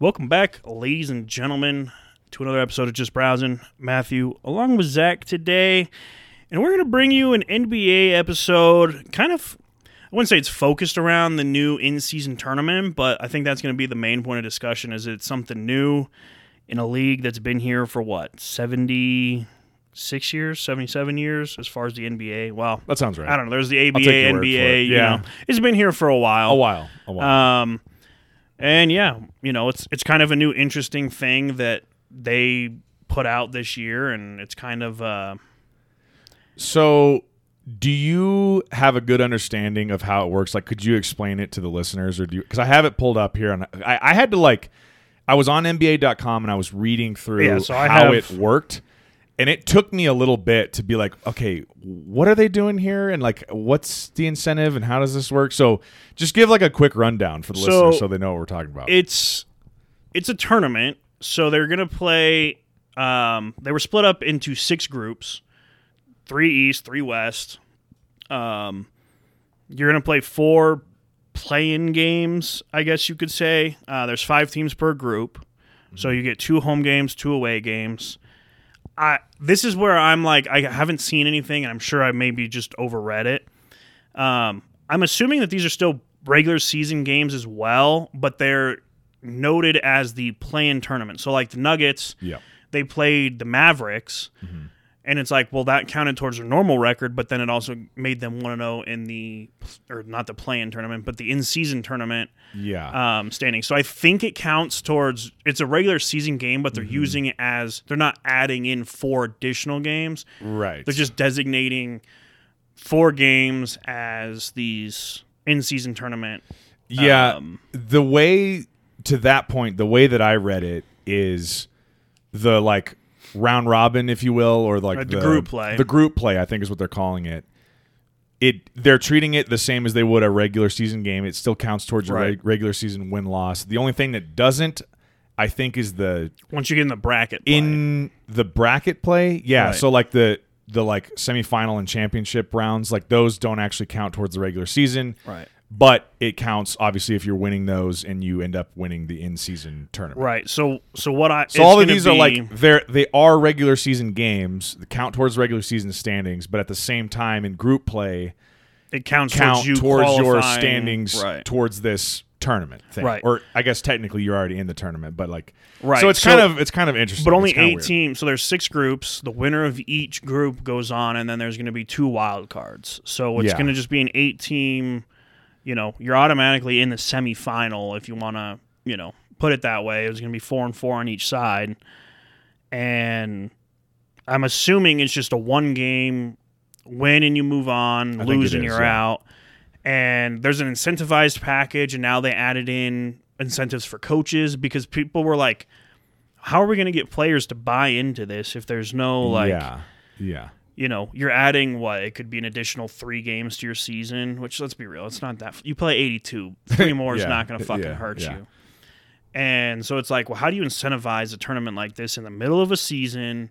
Welcome back, ladies and gentlemen, to another episode of Just Browsing. Matthew, along with Zach today, and we're going to bring you an NBA episode. Kind of, I wouldn't say it's focused around the new in-season tournament, but I think that's going to be the main point of discussion. Is it's something new in a league that's been here for what seventy-six years, seventy-seven years, as far as the NBA. Wow, That sounds right. I don't know. There's the ABA, take your word for NBA. it. You Yeah. know, it's been here for a while. A while. A while. Um, and yeah, you know, it's it's kind of a new interesting thing that they put out this year, and it's kind of uh, so, do you have a good understanding of how it works? Like, could you explain it to the listeners, or do you? Because I have it pulled up here, and I, I had to like, I was on NBA.com and I was reading through Yeah, so how have- it worked, and it took me a little bit to be like, okay, what are they doing here, and like, what's the incentive, and how does this work? So, just give like a quick rundown for the So, listeners so they know what we're talking about. it's it's a tournament, so they're gonna play. Um, they were split up into six groups, three East, three West. Um, you're gonna play four play-in games, I guess you could say. Uh, there's five teams per group, so you get two home games, two away games. I this is where I'm like I haven't seen anything, and I'm sure I maybe just overread it. Um, I'm assuming that these are still regular season games as well, but they're noted as the play-in tournament. So like the Nuggets, yeah. they played the Mavericks, and it's like, well, that counted towards their normal record, but then it also made them one to zero in the or not the play-in tournament, but the in-season tournament Yeah. um, standing. So I think it counts towards it's a regular season game, but they're using it as they're not adding in four additional games. right. They're just designating four games as these in-season tournament. Yeah, Um, the way to that point, the way that I read it is the like round robin, if you will, or like Right, the group play. The group play, I think, is what they're calling it. It they're treating it the same as they would a regular season game. It still counts towards your Right. reg- regular season win loss. The only thing that doesn't, I think, is the Once you get in the bracket, play. in the bracket play. Yeah, Right. so like the the like semifinal and championship rounds, like those don't actually count towards the regular season right, but it counts obviously if you're winning those and you end up winning the in-season tournament. right. So, so what I So all of gonna these are like they're they are regular season games, that count towards regular season standings, but at the same time in group play it counts count towards you towards your standings right? towards this tournament thing. Right. Or I guess technically you're already in the tournament, but like Right. So it's So- kind of it's kind of interesting. But only It's eight weird. teams. So there's six groups. The winner of each group goes on, and then there's going to be two wild cards. So it's Yeah. going to just be an eight team. You know, you're automatically in the semifinal if you want to. You know, put it that way. It was going to be four and four on each side, and I'm assuming it's just a one game win and you move on, I lose and is, you're yeah. out. And there's an incentivized package, and now they added in incentives for coaches because people were like, how are we going to get players to buy into this if there's no like yeah. Yeah. You know you're adding what? It could be an additional three games to your season which let's be real it's not that you play 82 three more is not going to fucking yeah, hurt yeah. you. And so it's like well how do you incentivize a tournament like this in the middle of a season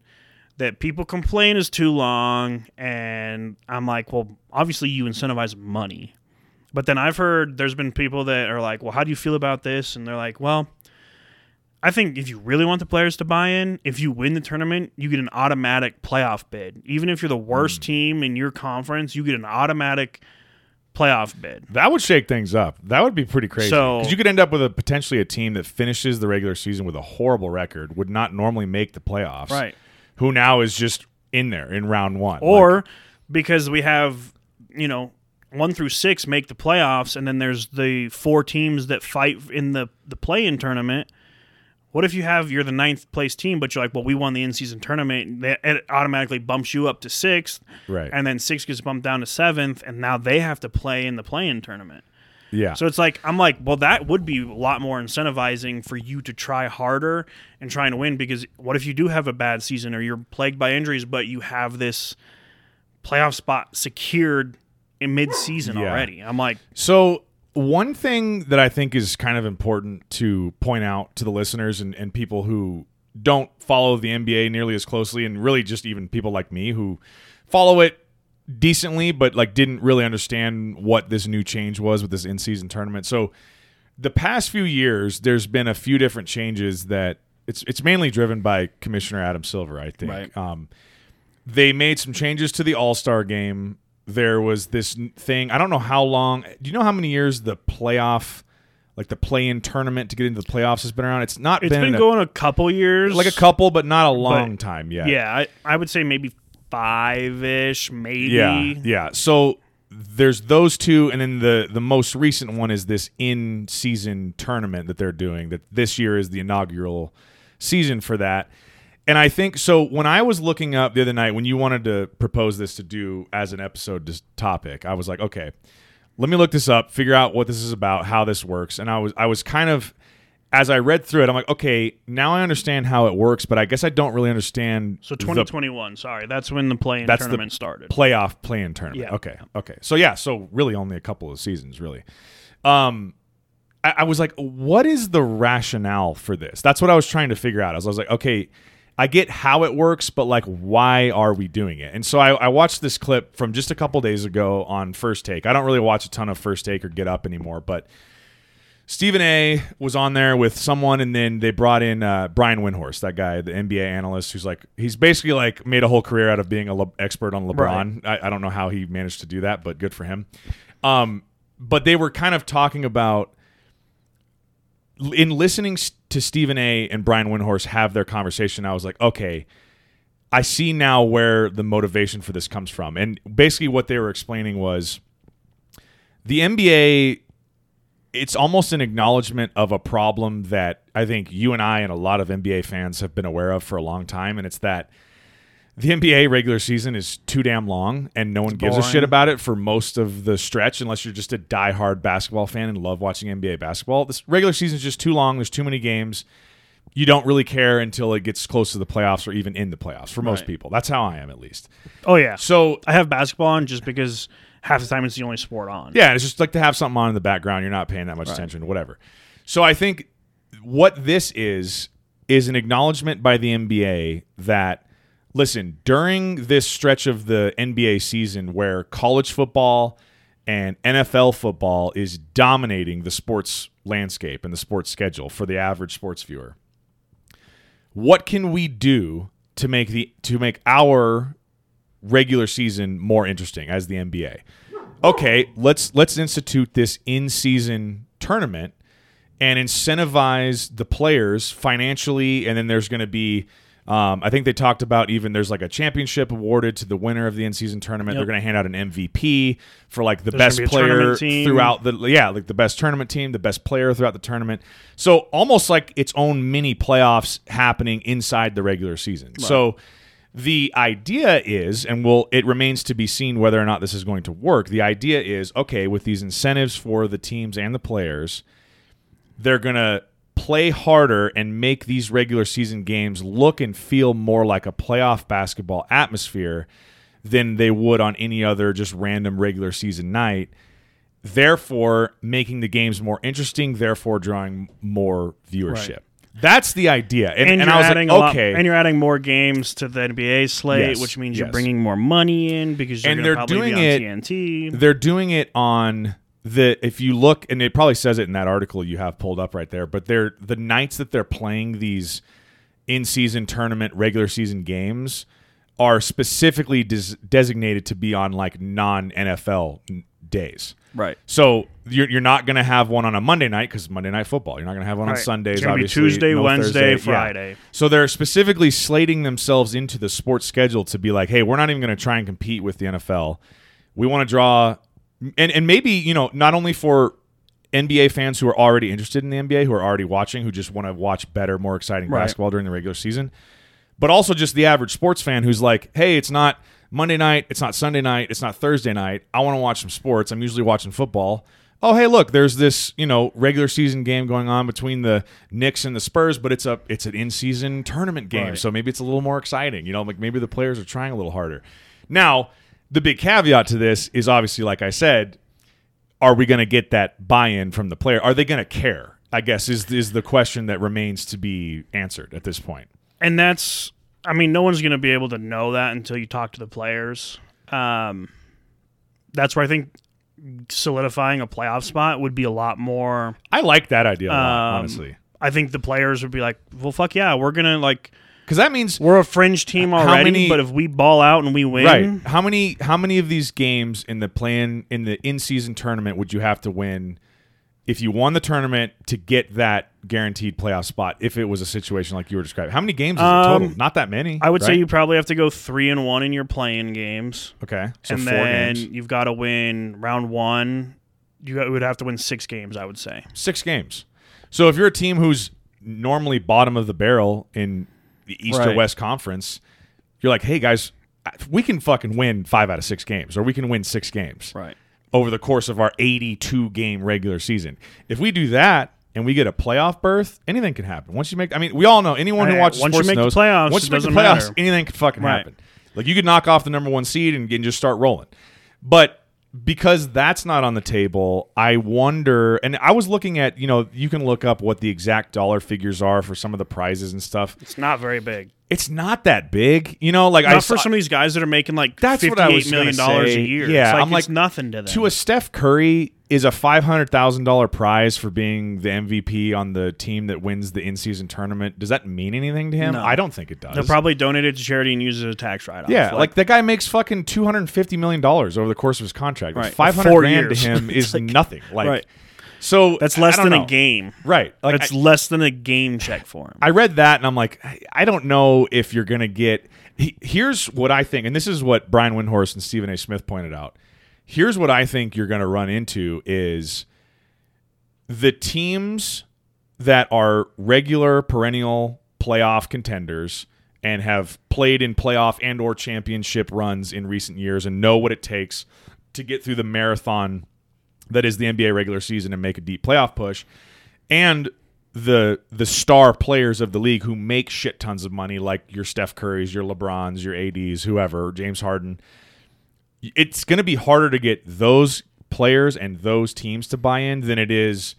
that people complain is too long? And i'm like well obviously you incentivize money. But then i've heard there's been people that are like well how do you feel about this? And they're like well I think if you really want the players to buy in, if you win the tournament, you get an automatic playoff bid. Even if you're the worst Hmm. team in your conference, you get an automatic playoff bid. That would shake things up. That would be pretty crazy. So- Because you could end up with a potentially a team that finishes the regular season with a horrible record, would not normally make the playoffs. Right. Who now is just in there in round one. Or Like, because we have, you know, one through six make the playoffs, and then there's the four teams that fight in the, the play in tournament. What if you have you're the ninth place team, but you're like, well, we won the in season tournament. It automatically bumps you up to sixth, right. and then six gets bumped down to seventh, and now they have to play in the play in tournament. yeah. So it's like I'm like, well, that would be a lot more incentivizing for you to try harder and trying to win. Because what if you do have a bad season or you're plagued by injuries, but you have this playoff spot secured in mid-season Yeah. already? I'm like, So one thing that I think is kind of important to point out to the listeners and, and people who don't follow the NBA nearly as closely, and really just even people like me who follow it decently, but like didn't really understand what this new change was with this in season tournament. So the past few years, there's been a few different changes that it's it's mainly driven by Commissioner Adam Silver, I think. Right. Um, they made some changes to the All Star game. There was this thing. I don't know how long. Do you know how many years the playoff, like the play-in tournament to get into the playoffs, has been around? It's not It's been, been a- going a couple years, like a couple, but not a long time yet. Yeah, I, I would say maybe five ish, maybe. Yeah, yeah. So there's those two, and then the the most recent one is this in season tournament that they're doing. That this year is the inaugural season for that. And I think so. When I was looking up the other night, when you wanted to propose this to do as an episode topic, I was like, okay, let me look this up, figure out what this is about, how this works. And I was I was kind of as I read through it, I'm like, okay, now I understand how it works, but I guess I don't really understand So the 2021, sorry, that's when the play-in That's the tournament started. playoff play-in tournament. Yeah. Okay. Okay. So yeah. So really, only a couple of seasons, really. Um, I, I was like, what is the rationale for this? That's what I was trying to figure out. I was, I was like, okay, I get how it works, but like, why are we doing it? And so I, I watched this clip from just a couple days ago on First Take. I don't really watch a ton of First Take or Get Up anymore, but. Stephen A. was on there with someone, and then they brought in uh, Brian Windhorst, that guy, the NBA analyst, who's like he's basically like made a whole career out of being a Le- expert on LeBron. I, I don't know how he managed to do that, but good for him. Um, but they were kind of talking about in listening to Stephen A. and Brian Windhorst have their conversation. I was like, okay, I see now where the motivation for this comes from, and basically what they were explaining was the NBA it's almost an acknowledgement of a problem that I think you and I and a lot of NBA fans have been aware of for a long time, and it's that the NBA regular season is too damn long, and no one gives a shit about it for most of the stretch, unless you're just a diehard basketball fan and love watching NBA basketball. This regular season is just too long. There's too many games. You don't really care until it gets close to the playoffs or even in the playoffs for most Right. people. That's how I am, at least. oh yeah, So I have basketball on just because half the time it's the only sport on. Yeah, it's just like to have something on in the background. You're not paying that much attention, whatever. So I think what this is is an acknowledgement by the NBA that listen during this stretch of the NBA season where college football and NFL football is dominating the sports landscape and the sports schedule for the average sports viewer. What can we do to make the to make our regular season more interesting as the NBA? okay, let's let's institute this in-season tournament and incentivize the players financially, and then there's going to be. Um, I think they talked about even there's like a championship awarded to the winner of the in-season tournament. Yep. They're going to hand out an MVP for like the There's best player throughout the yeah like the best tournament team, the best player throughout the tournament. So almost like its own mini playoffs happening inside the regular season. So the idea is, and will it remains to be seen whether or not this is going to work. The idea is, okay, with these incentives for the teams and the players, they're gonna play harder and make these regular season games look and feel more like a playoff basketball atmosphere than they would on any other just random regular season night. Therefore, making the games more interesting, therefore drawing more viewership. That's the idea. And, And, and you're I was adding like, a lot, okay. and you're adding more games to the NBA slate, Yes, which means yes. you're bringing more money in because you're And they're probably doing it- TNT. they're doing it on the if you look and it probably says it in that article you have pulled up right there but they're the nights that they're playing these in-season tournament regular season games are specifically des- designated to be on like non-NFL n- days Right. so you're, you're not going to have one on a Monday night because Monday night football. You're not going to have one on Sundays. It's obviously, Tuesday, no Wednesday, Thursday. Yeah. Friday. So they're specifically slating themselves into the sports schedule to be like, hey, we're not even going to try and compete with the NFL. We want to draw, and and maybe you know not only for NBA fans who are already interested in the NBA, who are already watching, who just want to watch better, more exciting Right. basketball during the regular season, but also just the average sports fan who's like, hey, it's not Monday night, it's not Sunday night, it's not Thursday night. I want to watch some sports. I'm usually watching football. Oh, hey, look, there's this, you know, regular season game going on between the Knicks and the Spurs, but it's a it's an in-season tournament game, Right. so maybe it's a little more exciting. You know, like maybe the players are trying a little harder. Now, the big caveat to this is obviously, like I said, are we going to get that buy-in from the player? Are they going to care? I guess is is the question that remains to be answered at this point. and that's I mean, no one's going to be able to know that until you talk to the players. Um, that's where I think solidifying a playoff spot would be a lot more. I like that idea a lot, Um, honestly, I think the players would be like, "Well, fuck yeah, we're gonna like because that means we're a fringe team How already, many- but if we ball out and we win, right. How many how many of these games in the plan in the in season tournament would you have to win if you won the tournament to get that guaranteed playoff spot? If it was a situation like you were describing, how many games is it total? Um, Not that many. I would say you probably have to go three and one in your playing games, okay. So and four then games, you've got to win round one. You would have to win six games, I would say. six games. So if you're a team who's normally bottom of the barrel in the East or West Conference, you're like, hey guys, we can fucking win five out of six games, or we can win six games. Right. over the course of our 82 game regular season. If we do that and we get a playoff berth, anything can happen. Once you make, I mean, we all know anyone who watches once you sports make the knows. playoffs, once you make the playoffs, matter. anything can fucking Right. happen. Like you could knock off the number one seed and, and just start rolling, but because that's not on the table, I wonder. And I was looking at, you know, you can look up what the exact dollar figures are for some of the prizes and stuff. It's not very big. It's not that big, you know. Like Not I for saw, some of these guys that are making like That's what I was million dollars say. a year. Yeah, it's like, I'm like, nothing to them. to a Steph Curry is a five hundred thousand dollar prize for being the MVP on the team that wins the in season tournament. Does that mean anything to him? No. I don't think it does. They'll probably donate it to charity and use it as a tax write-off. yeah, like, that guy makes fucking two hundred and fifty million dollars over the course of his contract. Right. Five hundred Four grand years. to him is nothing. Like, Right. so that's less than know. a game. Right. Like That's I- less than a game check for him. I read that and I'm like, I- don't know if you're going to get. he- Here's what I think, and this is what Brian Windhorst and Stephen A. Smith pointed out. Here's what I think you're going to run into is the teams that are regular perennial playoff contenders and have played in playoff and or championship runs in recent years and know what it takes to get through the marathon that is the NBA regular season and make a deep playoff push and the the star players of the league who make shit tons of money like your Steph Currys, your LeBrons, your ADs, whoever, James Harden. It's going to be harder to get those players and those teams to buy in than it is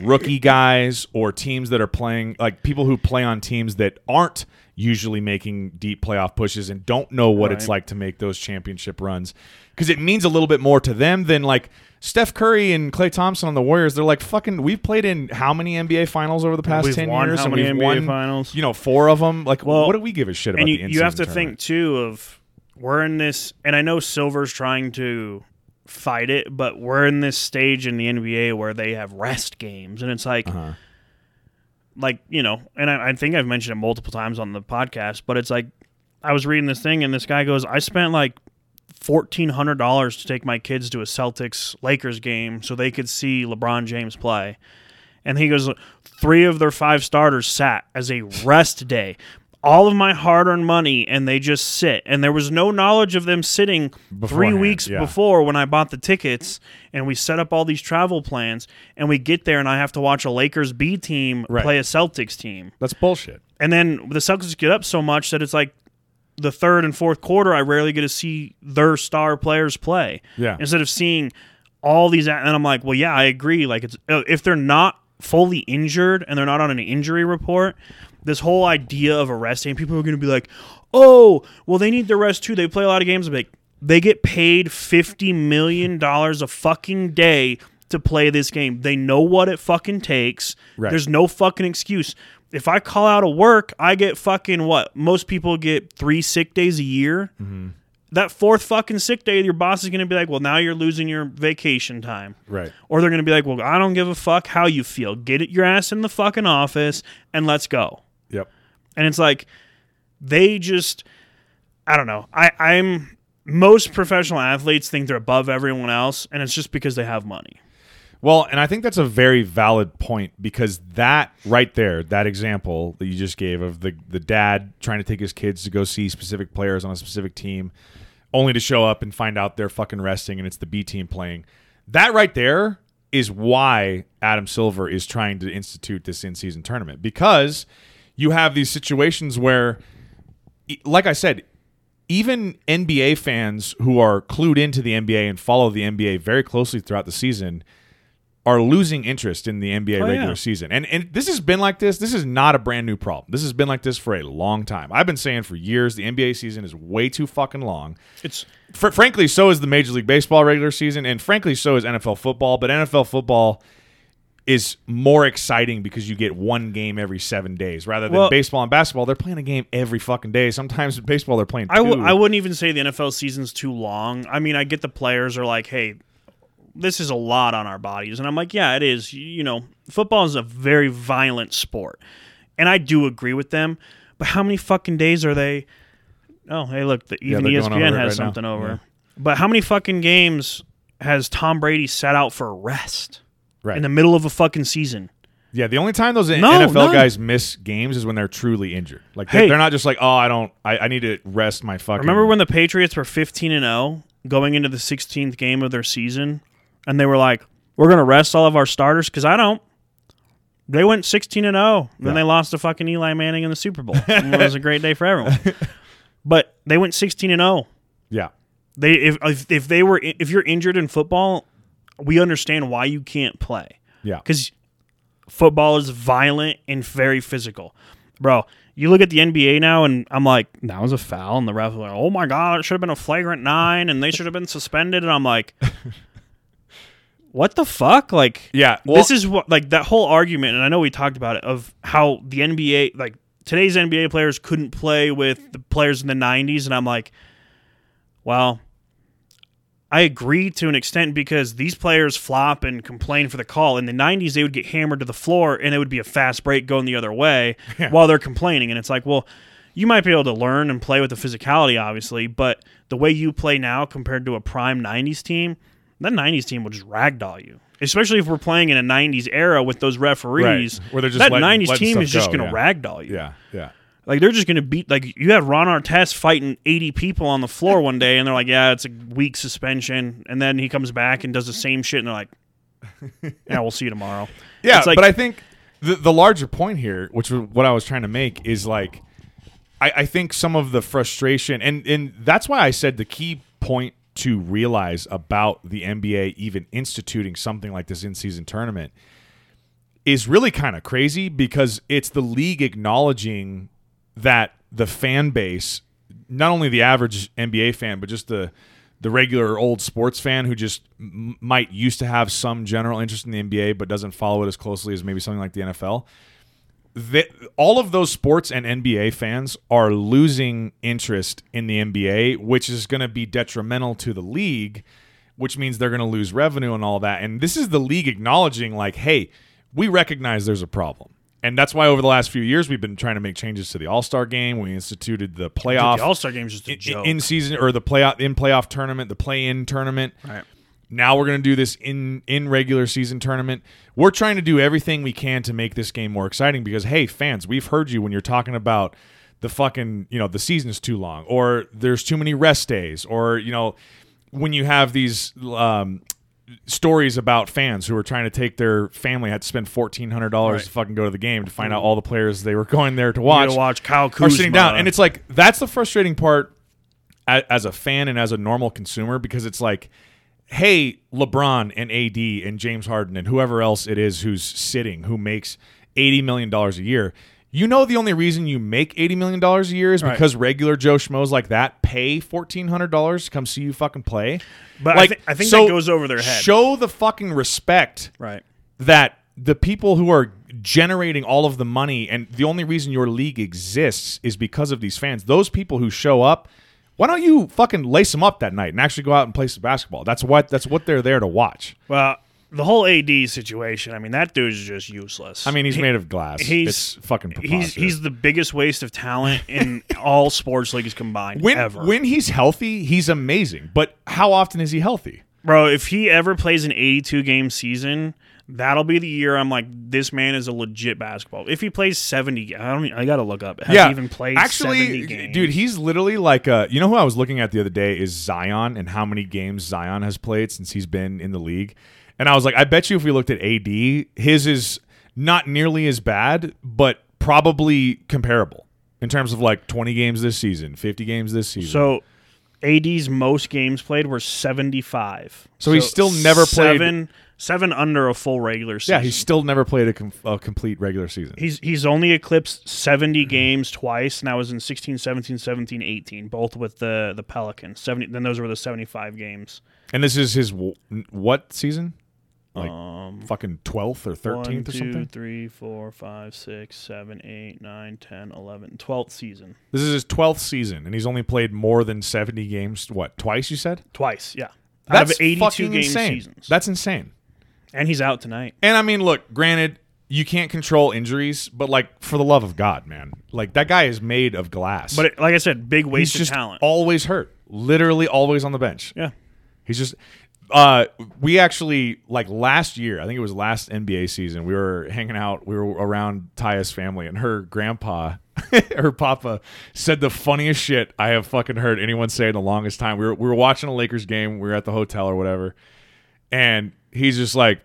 rookie guys or teams that are playing like people who play on teams that aren't usually making deep playoff pushes and don't know what it's like to make those championship runs because it means a little bit more to them than like Steph Curry and Klay Thompson on the Warriors. They're like fucking. We've played in how many NBA finals over the past We've ten won years? how many NBA won, finals? You know, four of them. Like, Well, what do we give a shit about? and you, you have to in-season think too of we're in this and i know silver's trying to fight it but we're in this stage in the nba where they have rest games and it's like Uh-huh. like you know and I, I think i've mentioned it multiple times on the podcast but it's like i was reading this thing and this guy goes i spent like $1400 to take my kids to a celtics lakers game so they could see lebron james play and he goes, three of their five starters sat as a rest day. All of my hard earned money, and they just sit. And there was no knowledge of them sitting three weeks yeah. before when I bought the tickets. And we set up all these travel plans. And we get there, and I have to watch a Lakers B team Right. play a Celtics team. That's bullshit. And then the Celtics get up so much that it's like the third and fourth quarter, I rarely get to see their star players play. Yeah. Instead of seeing all these, and I'm like, well, yeah, I agree. Like, it's uh, if they're not fully injured and they're not on an injury report, this whole idea of arresting people are going to be like, oh, well, they need the rest too. They play a lot of games. Like, they get paid fifty million dollars a fucking day to play this game. They know what it fucking takes. Right. There's no fucking excuse. If I call out of work, I get fucking what? Most people get three sick days a year. Mm-hmm. That fourth fucking sick day, your boss is going to be like, well, now you're losing your vacation time. Right. Or they're going to be like, well, I don't give a fuck how you feel. Get your ass in the fucking office and let's go. And it's like they just I don't know. I, I'm most professional athletes think they're above everyone else, and it's just because they have money. Well, and I think that's a very valid point because that right there, that example that you just gave of the the dad trying to take his kids to go see specific players on a specific team, only to show up and find out they're fucking resting and it's the B team playing. That right there is why Adam Silver is trying to institute this in season tournament because you have these situations where, like I said, even NBA fans who are clued into the NBA and follow the NBA very closely throughout the season are losing interest in the NBA Oh, regular yeah. season. And and this has been like this. This is not a brand new problem. This has been like this for a long time. I've been saying for years the NBA season is way too fucking long. It's Fr- frankly, so is the Major League Baseball regular season, and frankly, so is NFL football. But NFL football is more exciting because you get one game every seven days rather than Well- baseball and basketball. They're playing a game every fucking day. Sometimes in baseball they're playing. Two. I w- I wouldn't even say the NFL season's too long. I mean, I get the players are like, hey, this is a lot on our bodies. And I'm like, yeah, it is. You, know, football is a very violent sport. And I do agree with them. But how many fucking days are they? Oh, hey, look, the, even over ESPN has right now. something over. Yeah. But how many fucking games has Tom Brady sat out for rest right. in the middle of a fucking season? yeah, the only time those No, NFL none. guys miss games is when they're truly injured. Like Hey. they're not just like, oh, I don't, I, I need to rest my fucking. Remember when the Patriots were 15 and 0 going into the 16th game of their season and they were like, "We're going to rest all of our starters cuz I don't." They went 16 and 0. Then they lost to fucking Eli Manning in the Super Bowl. it was a great day for everyone. But they went 16 and 0. Yeah, They if, if if they were if you're injured in football, we understand why you can't play yeah, cuz football is violent and very physical. Bro, you look at the NBA now, and I'm like, that was a foul, and the ref was like, oh my god, it should have been a flagrant nine, and they should have been suspended, and I'm like, what the fuck? Like, yeah. this is what like that whole argument, and I know we talked about it of how the NBA, like today's NBA players, couldn't play with the players in the '90s, and I'm like, well. I agree to an extent because these players flop and complain for the call. In the 90s, they would get hammered to the floor and it would be a fast break going the other way Yeah. while they're complaining. And it's like, well, you might be able to learn and play with the physicality, obviously, but the way you play now compared to a prime 90s team, that 90s team will just ragdoll you. Especially if we're playing in a 90s era with those referees. Right, where they're just that letting- 90s letting team is just going to yeah. ragdoll you. yeah, yeah. Like they're just going to beat like you have Ron Artest fighting 80 people on the floor one day and they're like, "Yeah, it's a week suspension." And then he comes back and does the same shit and they're like, "Yeah, we'll see you tomorrow." Yeah, like- but I think the the larger point here, which was what I was trying to make, is like I, I think some of the frustration, and and that's why I said the key point to realize about the NBA even instituting something like this in season tournament is really kind of crazy because it's the league acknowledging that the fan base, not only the average NBA fan, but just the the regular old sports fan who just m- might used to have some general interest in the NBA but doesn't follow it as closely as maybe something like the NFL. That all of those sports and NBA fans are losing interest in the NBA, which is going to be detrimental to the league, which means they're going to lose revenue and all that. And this is the league acknowledging, like, hey, we recognize there's a problem. And that's why over the last few years we've been trying to make changes to the All Star game. We instituted the playoff the All-Star game's just a in- joke. in season or the playoff in playoff tournament, the play in tournament. right. Now we're going to do this in in regular season tournament. We're trying to do everything we can to make this game more exciting because hey, fans, we've heard you when you're talking about the fucking, you know, the season's too long or there's too many rest days or, you know, when you have these um stories about fans who were trying to take their family had to spend fourteen hundred dollars Right. to fucking go to the game to find mm-hmm. out all the players they were going there to watch gotta watch Kyle Kuzma. are sitting down, and it's like that's the frustrating part as a fan and as a normal consumer because it's like, hey, LeBron and AD and James Harden and whoever else it is who's sitting who makes eighty million dollars a year. You know the only reason you make eighty million dollars a year is Right. because regular Joe schmoes like that pay fourteen hundred dollars to come see you fucking play. But I like, I think so that goes over their head. Show the fucking respect right. that the people who are generating all of the money and the only reason your league exists is because of these fans. Those people who show up, why don't you fucking lace them up that night and actually go out and play some basketball? That's what that's what they're there to watch. Well, the whole AD situation. I mean, that dude's just useless. I mean, he's He- made of glass. he's- it's fucking He's he's the biggest waste of talent in all sports leagues combined when ever. when he's healthy, he's amazing. But how often is he healthy? Bro, if he ever plays an 82 game season, that'll be the year I'm like, this man is a legit basketball. If he plays 70, I don't. I gotta look up. Has yeah, he even played actually, 70 games? dude, he's literally like uh You know who I was looking at the other day is Zion and how many games Zion has played since he's been in the league, and I was like, I bet you if we looked at AD, his is not nearly as bad, but probably comparable in terms of like 20 games this season, 50 games this season. so. AD's most games played were 75. So he's still never played- seven, seven under a full regular season. Yeah, he's still never played a, com- a complete regular season. He's he's only eclipsed 70 mm-hmm. games twice, and that was in 16, 17, 17, 18, both with the the Pelicans. 70 then those were the 75 games. and this is his w- what season? Like Um fucking twelfth or one, thirteenth or something? two, something. three, four, five, six, seven, eight, nine, 10, 11, 12th season. This is his twelfth season, and he's only played more than seventy games. What twice? You said Twice, yeah. that's Out of 82 fucking game insane. seasons. That's insane. and he's out tonight. And I mean, look, granted, you can't control injuries, but like for the love of God, man, like that guy is made of glass. But it, like I said, big he's waste of talent. always hurt. Literally always on the bench. yeah. He's just uh we actually like last year, I think it was last NBA season, we were hanging out, we were around Taya's family and her grandpa her papa said the funniest shit I have fucking heard anyone say in the longest time. We were we were watching a Lakers game, we were at the hotel or whatever, and he's just like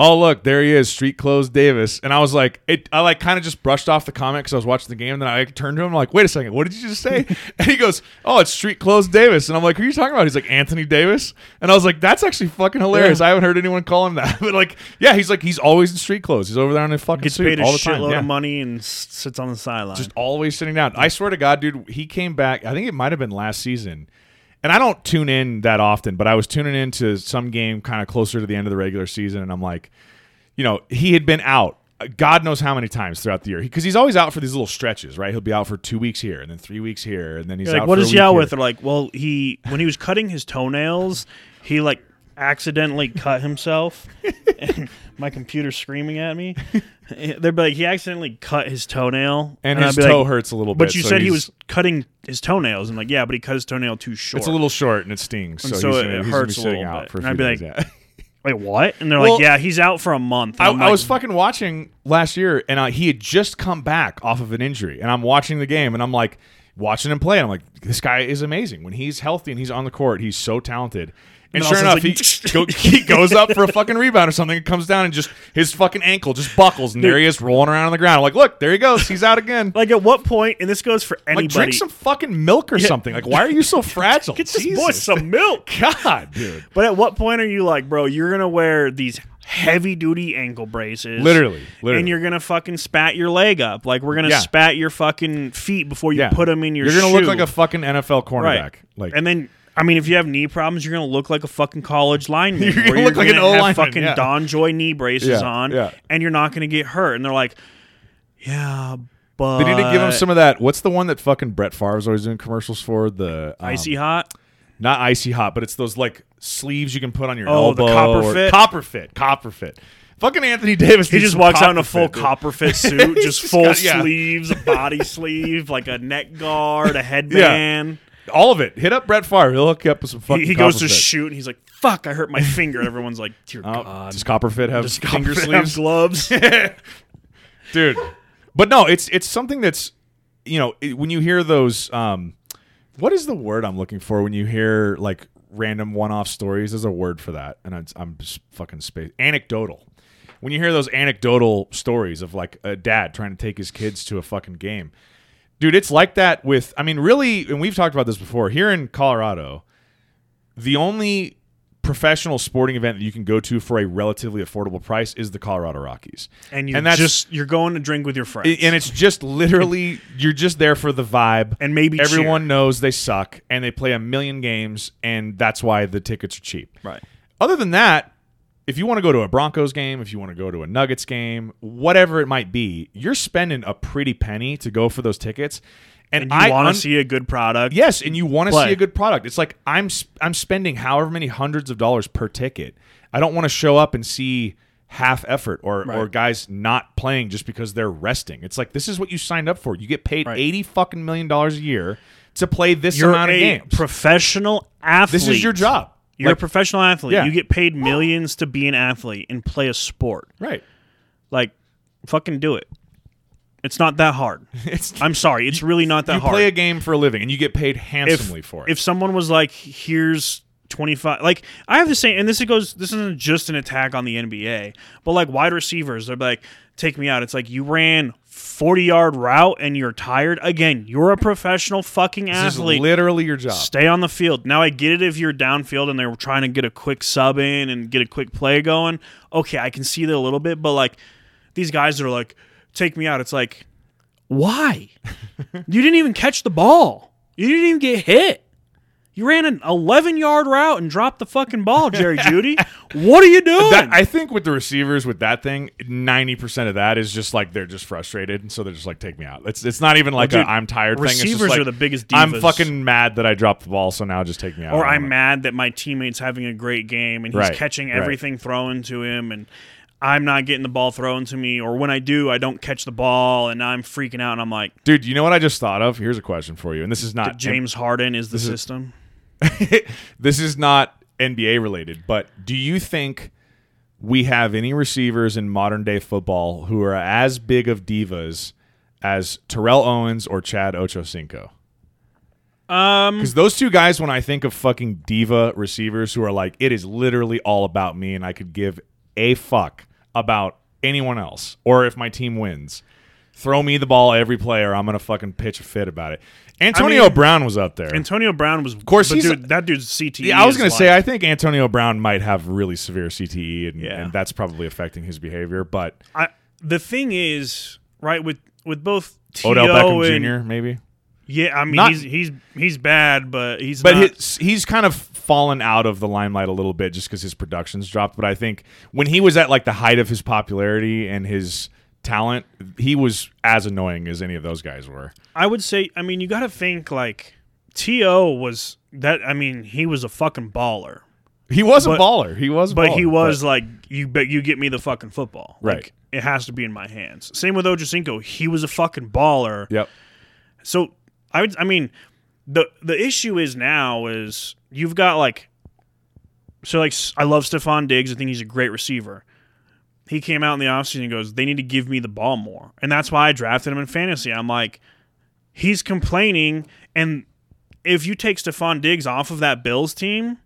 Oh look, there he is, street clothes Davis, and I was like, it. I like kind of just brushed off the comment because I was watching the game, and then I turned to him like, wait a second, what did you just say? and he goes, oh, it's street clothes Davis, and I'm like, who are you talking about? He's like Anthony Davis, and I was like, that's actually fucking hilarious. Yeah. I haven't heard anyone call him that, but like, yeah, he's like, he's always in street clothes. He's over there in a fucking Gets suit paid a all the time. shitload Yeah of money and sits on the sideline. just always sitting down. I swear to God, dude, he came back. I think it might have been last season. And I don't tune in that often, but I was tuning into some game kind of closer to the end of the regular season, and I'm like, you know, he had been out. uh, God knows how many times throughout the year, because he's always out for these little stretches, right? He'll be out for two weeks here, and then three weeks here, and then he's You're like, out. what for a he out here. with? They're like, well, he when he was cutting his toenails, he like accidentally cut himself. and my computer's screaming at me. They're like, he accidentally cut his toenail, And I'd his toe like, hurts a little bit. But you so said he was cutting his toenails. I'm like, yeah, but he cut his toenail too short. It's a little short and it stings, so, And so it gonna, gonna hurts a little out bit. a And I'd be days. yeah. Wait, what? And they're Well, like, yeah, he's out for a month. I, I'm I was fucking watching last year, and uh, he had just come back off of an injury, and I'm watching the game, and I'm like watching him play, and I'm like, this guy is amazing. When he's healthy and he's on the court, he's so talented. And, And sure enough, sudden, he, go, he goes up for a fucking rebound or something, and comes down, and just his fucking ankle just buckles, and there he is rolling around on the ground. I'm like, look, there he goes, he's out again. like, at what point? And this goes for anybody. Like, drink some fucking milk or something. Like, why are you so fragile? Get this Jesus. boy some milk. God, dude. But at what point are you like, bro, you're gonna wear these heavy duty ankle braces? Literally, literally. And you're gonna fucking spat your leg up. Like we're gonna Yeah. spat your fucking feet before you Yeah. put them in your You're gonna look like a fucking NFL cornerback. right. Like, and then I mean, if you have knee problems, you're gonna look like a fucking college lineman. You're where gonna look like an O-lineman, Fucking yeah. DonJoy knee braces Yeah, on, yeah. and you're not gonna get hurt. And they're like, yeah, but They need to give him some of that. What's the one that fucking Brett Favre's always doing commercials for? The um, icy hot. not icy hot, but it's those like sleeves you can put on your Oh, the elbow. copper or- fit? Copper fit. Copper fit. Fucking Anthony Davis. He just walks out in a full fit, copper fit suit, just full got- yeah. sleeves, a body sleeve, like a neck guard, a headband. All of it. Hit up Brett Favre. He'll hook you up with some fucking. He, he goes to fit. shoot, and he's like, "Fuck! I hurt my finger." Everyone's like, "Dear Oh, God." does copper fit have Does finger Copper have gloves. dude. But no, it's it's something that's you know it- when you hear those. um What is the word I'm looking for when you hear like random one-off stories? There's a word for that, and it's, I'm just fucking space anecdotal. When you hear those anecdotal stories of like a dad trying to take his kids to a fucking game, dude, it's like that with. I mean, really, and we've talked about this before here in Colorado. The only professional sporting event that you can go to for a relatively affordable price is the Colorado Rockies. and you're And that's- just you're going to drink with your friends. and it's just literally you're just there for the vibe And maybe everyone cheer. knows they suck and they play a million games and that's why the tickets are cheap right. other than that if you want to go to a broncos game if you want to go to a nuggets game whatever it might be you're spending a pretty penny to go for those tickets and, And you I want un- to see a good product. Yes, and you want to see a good product. It's like I'm sp- I'm spending however many hundreds of dollars per ticket. I don't want to show up and see half effort or or guys not playing just because they're resting. It's like this is what you signed up for. You get paid Right. 80 fucking million dollars a year to play this You're amount of a games. professional athlete. this is your job. You're Like- a professional athlete. Yeah. You get paid millions to be an athlete and play a sport. right. Like, fucking do it. It's not that hard. It's I'm sorry. It's really not that hard. you hard. play a game for a living and you get paid if, handsomely for it. if someone was like, here's 25, like, I have the same, and this goes, this isn't just an attack on the NBA, but like wide receivers, they're like, take me out. It's like, you ran 40 yard route and you're tired, again, you're a professional fucking This is athlete. literally your job. Stay on the field. Now I get it if you're downfield and they're trying to get a quick sub in and get a quick play going. Okay, I can see that a little bit, but like these guys are like, take me out. It's like, why? you didn't even catch the ball. You didn't even get hit. You ran an 11 yard route and dropped the fucking ball, Jerry Jeudy. What are you doing? That, I think with the receivers with that thing, ninety percent of that is just like they're just frustrated, and so they're just like, "Take me out." It's it's not even like dude, a I'm tired thing. Receivers like, are the biggest I'm fucking mad that I dropped the ball, so now just take me out. or I'm mad that my teammate's having a great game and he's Right, catching right. everything thrown to him and I'm not getting the ball thrown to me or when I do I don't catch the ball and I'm freaking out and I'm like dude. You know what I just thought of? Here's a question for you, and this is not James Harden is the is- system. this is not NBA related, but do you think we have any receivers in modern day football who are as big of divas as Terrell Owens or Chad Ochocinco? Um Because those two guys, when I think of fucking diva receivers who are like, it is literally all about me, and I could give a fuck about anyone else, or if my team wins, throw me the ball every player. I'm gonna fucking pitch a fit about it. Antonio mean- Brown was up there. Antonio Brown was of course, but he's dude, that dude's CTE. yeah, I was gonna say, I think Antonio Brown might have really severe CTE, and, Yeah. and that's probably affecting his behavior. But I, the thing is, right with with both Odell T.O. Beckham and, Jr. maybe, Yeah, I mean Not- he's he's he's bad, but he's but not, his, he's kind of fallen out of the limelight a little bit just because his production's dropped. But I think when he was at like the height of his popularity and his talent, he was as annoying as any of those guys were. I would say, I mean, you got to think like T.O. was that. I mean, he was a fucking baller, He was a baller. He was, a but baller, he was like, you bet you get me the fucking football, Right. Like, it has to be in my hands. Same with Ochocinco. He was a fucking baller. Yep. So I would, I mean, the the issue is now is you've got like, so like I love Stefon Diggs. I think he's a great receiver. He came out in the offseason and goes, they need to give me the ball more, and that's why I drafted him in fantasy. I'm like, he's complaining, and if you take Stefon Diggs off of that Bills team,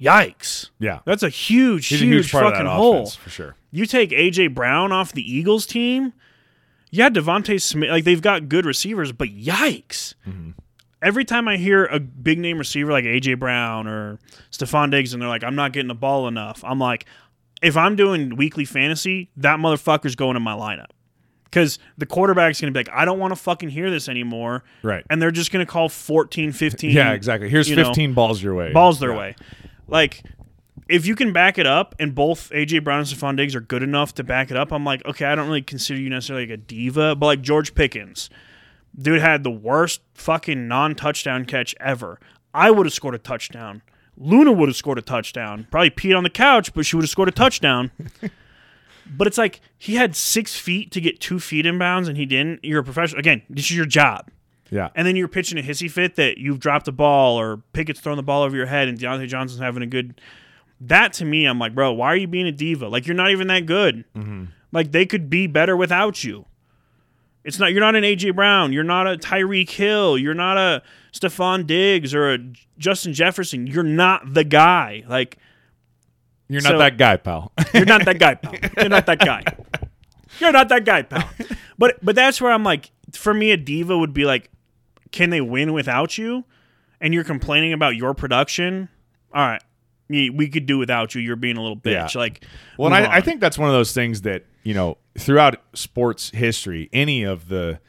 yikes, Yeah. that's a huge, huge, a huge part fucking of that hole. offense for sure. You take AJ Brown off the Eagles team. Yeah, DeVonta Smith. Like they've got good receivers, but yikes! Mm-hmm. Every time I hear a big name receiver like AJ Brown or Stefon Diggs, and they're like, "I'm not getting the ball enough," I'm like, if I'm doing weekly fantasy, that motherfucker's going in my lineup because the quarterback's going to be like, "I don't want to fucking hear this anymore," Right. and they're just going to call 14, 15 Yeah, exactly. Here's you know, 15 balls your way. balls their Yeah. way. Like, if you can back it up, and both AJ Brown and Stefon Diggs are good enough to back it up, I'm like, okay, I don't really consider you necessarily like a diva, but like George Pickens, dude had the worst fucking non-touchdown catch ever. I would have scored a touchdown. Luna would have scored a touchdown. Probably peed on the couch, but she would have scored a touchdown. but it's like he had six feet to get two feet in bounds, and he didn't. You're a professional. Again, this is your job Yeah. and then you're pitching a hissy fit that you've dropped a ball or Pickett's throwing the ball over your head and Diontae Johnson's having a good. That to me, I'm like, bro, why are you being a diva? Like you're not even that good. Mm-hmm. Like they could be better without you. It's not. You're not an AJ Brown. You're not a Tyreek Hill. You're not a Stefon Diggs or a Justin Jefferson. You're not the guy. Like You're not So- that guy, pal. you're not that guy, pal. You're not that guy. You're not that guy, pal. But but that's where I'm like, for me, a diva would be like, can they win without you? And you're complaining about your production. All right, we we could do without you. You're being a little bitch. Yeah. Like, Well, and I, I think that's one of those things that you know throughout sports history, any of the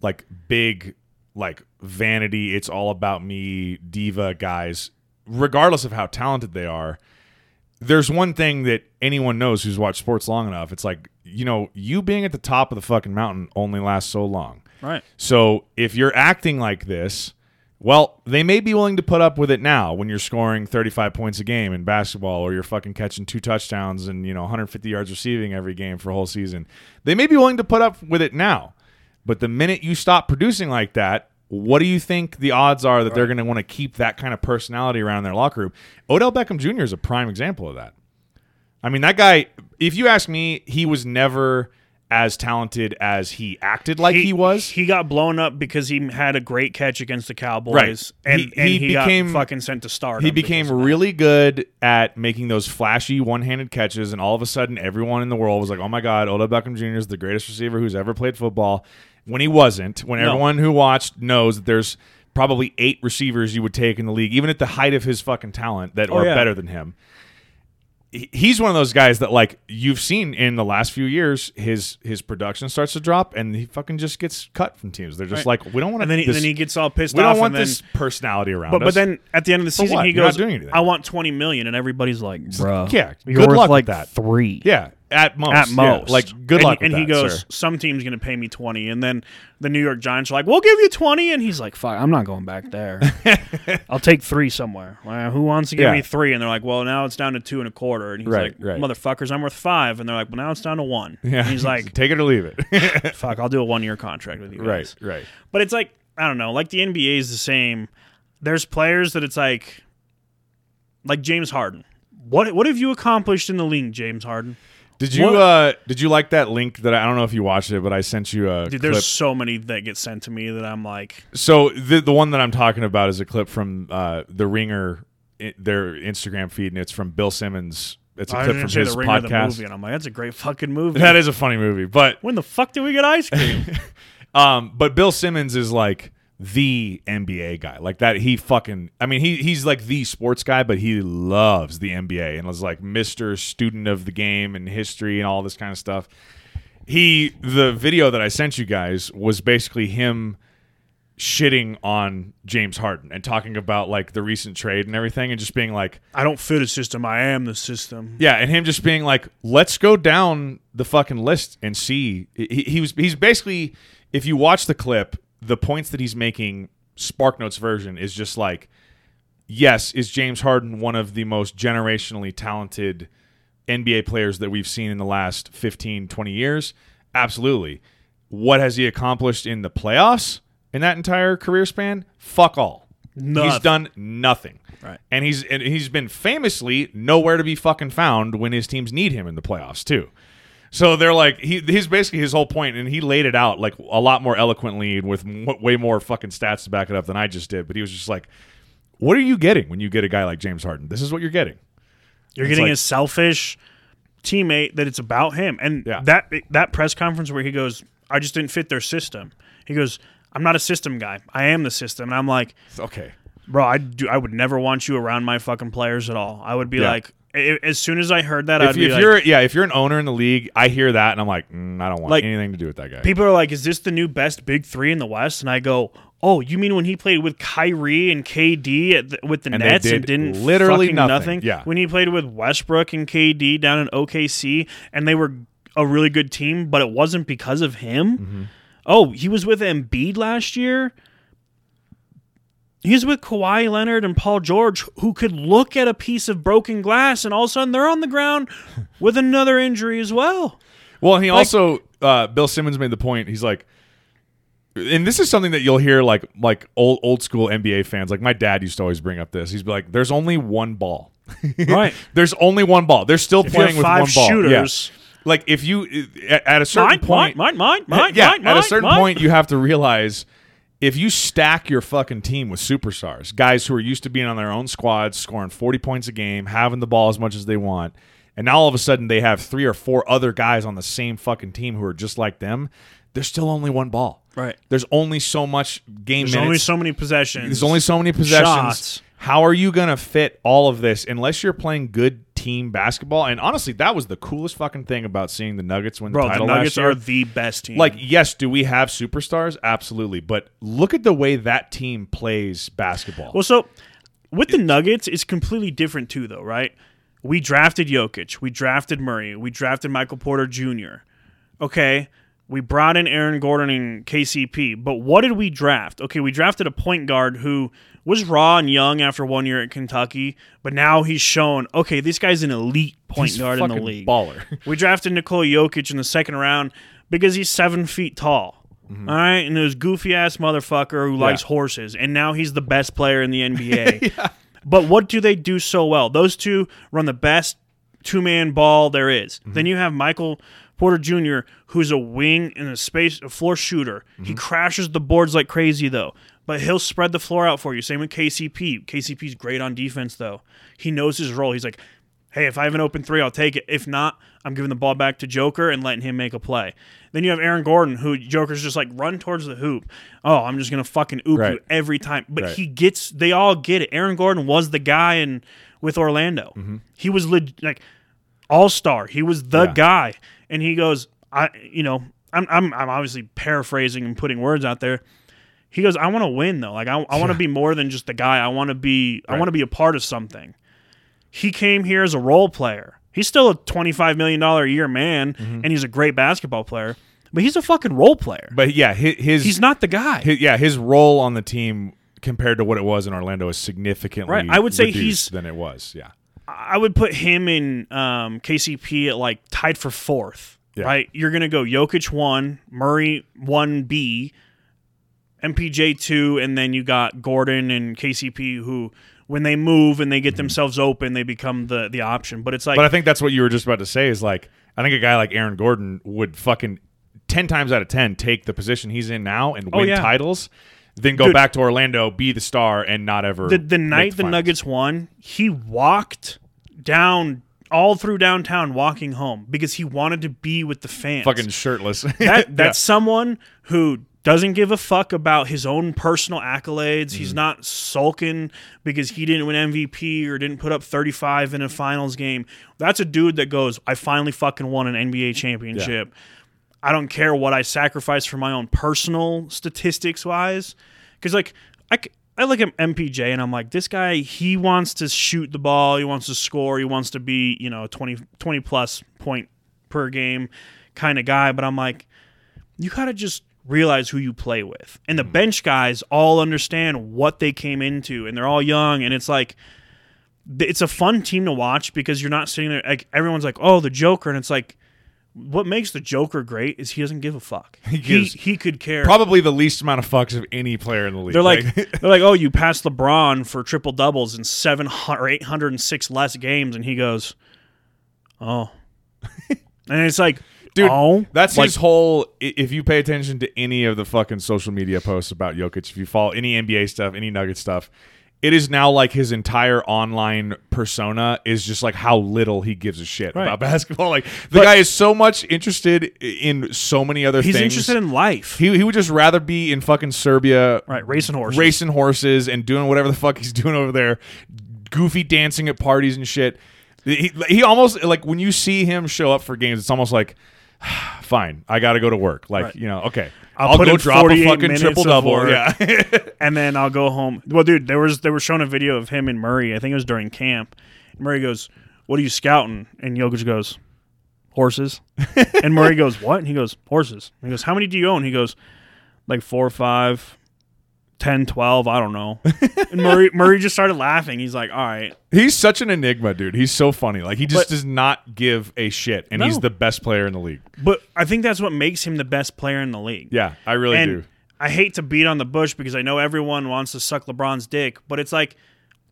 like big like vanity, it's all about me diva guys, regardless of how talented they are. There's one thing that anyone knows who's watched sports long enough. It's like you know, you being at the top of the fucking mountain only lasts so long. right. So if you're acting like this, well, they may be willing to put up with it now when you're scoring 35 points a game in basketball or you're fucking catching two touchdowns and, you know, 150 yards receiving every game for a whole season. They may be willing to put up with it now. But the minute you stop producing like that, what do you think the odds are that they're going to want to keep that kind of personality around their locker room? Odell Beckham Jr. is a prime example of that. I mean, that guy, if you ask me, he was never as talented as he acted like he, was. He got blown up because he had a great catch against the Cowboys, Right. and He- and he he, became- got fucking sent to start. he became really good at making those flashy one-handed catches, and all of a sudden, everyone in the world was like, "Oh my God, Odell Beckham Jr. is the greatest receiver who's ever played football." When he wasn't, when No. everyone who watched knows that there's probably eight receivers you would take in the league, even at the height of his fucking talent, that oh, are yeah. better than him. He- He's one of those guys that, like, you've seen in the last few years, his his production starts to drop, and he fucking just gets cut from teams. They're just Right. like, we don't want and then he, this, then he gets all pissed we off. don't want and then, this personality around But us. but then at the end of the season, he goes, "I want twenty million, and everybody's like, "Bruh, Yeah, you're good worth luck with like that. three Yeah, at most. at yeah. most." Like good and, luck. And with he that, goes, sir. "Some team's going to pay me twenty, and then the New York Giants are like, "We'll give you 20 and he's like, "Fuck, I'm not going back there. I'll take three somewhere. Well, who wants to give Yeah. me three? And they're like, "Well, now it's down to two and a quarter." And he's Right, like, right. "Motherfuckers, I'm worth five. And they're like, "Well, now it's down to one." Yeah, And he's like, take it or leave it. "Fuck, I'll do a one year contract with you guys." right, right. But it's like I don't know, like the NBA is the same. There's players that it's like like James Harden. What what have you accomplished in the league, James Harden? Did you uh did you like that link that I, I don't know if you watched it, but I sent you a Dude, clip. there's so many that get sent to me that I'm like, So the the one that I'm talking about is a clip from uh the Ringer i- their Instagram feed, and it's from Bill Simmons. It's a I clip from say his the ring of the podcast. movie, and I'm like, that's a great fucking movie. That is a funny movie, but when the fuck did we get ice cream? Um, but Bill Simmons is like the NBA guy. Like that he fucking I mean he he's like the sports guy, but he loves the NBA and was like Mr. student of the game and history and all this kind of stuff. He the video that I sent you guys was basically him shitting on James Harden and talking about like the recent trade and everything and just being like I don't fit a system. I am the system. yeah, and him just being like, "Let's go down the fucking list and see." He, he was he's basically, if you watch the clip, the points that he's making, SparkNotes version is just like, yes, is James Harden one of the most generationally talented NBA players that we've seen in the last 15, 20 years? Absolutely. What has he accomplished in the playoffs in that entire career span? Fuck all. He's done nothing. Right. And he's and he's been famously nowhere to be fucking found when his teams need him in the playoffs too. So they're like he he's basically his whole point, and he laid it out like a lot more eloquently and with m- way more fucking stats to back it up than I just did. But he was just like, "What are you getting when you get a guy like James Harden? This is what you're getting." You're It's getting like- a selfish teammate that it's about him. And Yeah. that that press conference where he goes, I just didn't fit their system. He goes, I'm not a system guy. I am the system. And I'm like, Okay. bro, I do. I would never want you around my fucking players at all. I would be Yeah. like, as soon as I heard that, I'd If, be like, you're yeah, if you're an owner in the league, I hear that and I'm like, mm, I don't want Like, anything to do with that guy. people are like, is this the new best big three in the West? And I go, oh, you mean when he played with Kyrie and KD at the, with the And Nets did and didn't literally fucking nothing. Yeah. When he played with Westbrook and KD down in OKC and they were a really good team, but it wasn't because of him. Mm-hmm. Oh, he was with Embiid last year. He's with Kawhi Leonard and Paul George, who could look at a piece of broken glass and all of a sudden they're on the ground with another injury as well. Well, he also uh, Bill Simmons made the point. He's like, and this is something that you'll hear like like old old school NBA fans. Like my dad used to always bring up this. He's like, "There's only one ball. Right. There's only one ball. They're still If playing with five one ball. Yeah. shooters, Like if you at, at a certain mine, point, mine, mine, mine, mine, yeah, mine, at a certain mine. point, you have to realize if you stack your fucking team with superstars, guys who are used to being on their own squads, scoring 40 points a game, having the ball as much as they want, and now all of a sudden they have three or four other guys on the same fucking team who are just like them, there's still only one ball. Right. There's only so much game There's minutes. only so many possessions. There's only so many possessions. Shots. How are you going to fit all of this unless you're playing good team basketball? And honestly, that was the coolest fucking thing about seeing the Nuggets win Bro, the the title Nuggets last year. are the best team. Like, yes, do we have superstars? Absolutely. But look at the way that team plays basketball. well, so with the Nuggets, it's completely different too, though, right? We drafted Jokic, we drafted Murray, we drafted Michael Porter Jr. Okay, we brought in Aaron Gordon and KCP, but what did we draft? Okay, we drafted a point guard who was raw and young after one year at Kentucky, but now he's shown okay, this guy's an elite point He's guard in the league. baller. We drafted Nikola Jokic in the second round because he's seven feet tall. Mm-hmm. All right, and this goofy ass motherfucker who likes horses, and now he's the best player in the NBA. But what do they do so well? Those two run the best two man ball there is. Mm-hmm. Then you have Michael Porter Jr., who's a wing and a space a floor shooter. He mm-hmm. crashes the boards like crazy though, but he'll spread the floor out for you. Same with KCP. KCP's great on defense though. He knows his role. He's like, hey, if I have an open three, I'll take it. If not, I'm giving the ball back to Joker and letting him make a play. Then you have Aaron Gordon, who Joker's just like run towards the hoop. Oh, I'm just gonna fucking oop Right. you every time. But Right. he gets. They all get it. Aaron Gordon was the guy in with Orlando. Mm-hmm. He was leg- like all star. He was the Yeah. guy, and he goes, I, you know, I'm, I'm, I'm obviously paraphrasing and putting words out there. He goes, I want to win though. Like I, I want to be more than just a guy. I want to be, I Right. want to be a part of something. He came here as a role player. He's still a twenty-five million dollar a year man, Mm-hmm. and he's a great basketball player. But he's a fucking role player. But yeah, his, his He's not the guy. his- yeah, his role on the team compared to what it was in Orlando is significantly Right, I would say he's- than it was. Yeah, I would put him in um, KCP at like tied for fourth. Yeah. Right, you're gonna go Jokic one, Murray one B, MPJ two, and then you got Gordon and KCP who, when they move and they get themselves open, they become the the option. But it's like but I think that's what you were just about to say. Is like I think a guy like Aaron Gordon would fucking ten times out of ten take the position he's in now and Oh, win yeah. titles, then go Dude. back to Orlando, be the star, and not ever the the night the finals. Nuggets won, he walked down all through downtown walking home because he wanted to be with the fans. fucking shirtless. that that's someone who doesn't give a fuck about his own personal accolades. He's mm-hmm. not sulking because he didn't win MVP or didn't put up 35 in a finals game. That's a dude that goes, "I finally fucking won an NBA championship. I don't care what I sacrifice for my own personal statistics wise." Cuz like I, I look at MPJ and I'm like, this guy, he wants to shoot the ball, he wants to score, he wants to be, you know, a 20, 20 plus point per game kind of guy. But I'm like, you gotta just realize who you play with. And the mm. bench guys all understand what they came into, and they're all young, and it's like it's a fun team to watch because you're not sitting there like everyone's like, oh, the Joker, and it's like. What makes the Joker great is he doesn't give a fuck. He gives- he, could care. Probably the least amount of fucks of any player in the league. They're like, they're like, oh, you passed LeBron for triple doubles in seven or eight hundred and six less games, and he goes, oh, and it's like, Dude, oh, That's like, his whole. If you pay attention to any of the fucking social media posts about Jokic, if you follow any NBA stuff, any Nugget stuff, it is now like his entire online persona is just like how little he gives a shit Right. about basketball. Like the guy is so much interested in so many other he's things. He's interested in life, he he would just rather be in fucking Serbia, right? Racing horses, racing horses and doing whatever the fuck he's doing over there, goofy dancing at parties and shit. He, he almost like when you see him show up for games, it's almost like, fine, I got to go to work. Like Right. you know, okay, I'll I'll, put go drop a fucking triple double. Yeah, and then I'll go home. Well, dude, there was they were showing a video of him and Murray. I think it was during camp. Murray goes, "What are you scouting?" And Jokic goes, "Horses." and Murray goes, "What?" And he goes, "Horses." And he goes, "How many do you own?" He goes, "Like four or five, 10, 12, I don't know." and Murray Murray just started laughing. He's like, "All right." he's such an enigma, dude. He's so funny. Like he just But- does not give a shit, and he's No. the best player in the league. But I think that's what makes him the best player in the league. Yeah, I really and do. I hate to beat on the bush because I know everyone wants to suck LeBron's dick, but it's like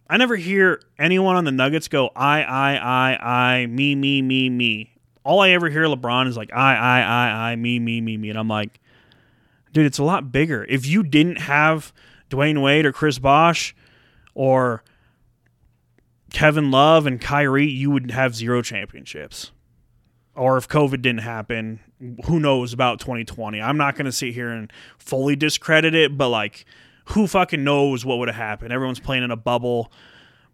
I never hear anyone on the Nuggets go I, I, I, I, me, me, me, me. All I ever hear LeBron is like I, I, I, I, me, me, me, me, and I'm like, dude, it's a lot bigger. If you didn't have Dwyane Wade or Chris Bosh or Kevin Love and Kyrie, you would have zero championships. Or if COVID didn't happen, who knows about 2020? I'm not going to sit here and fully discredit it, but like, who fucking knows what would have happened? Everyone's playing in a bubble.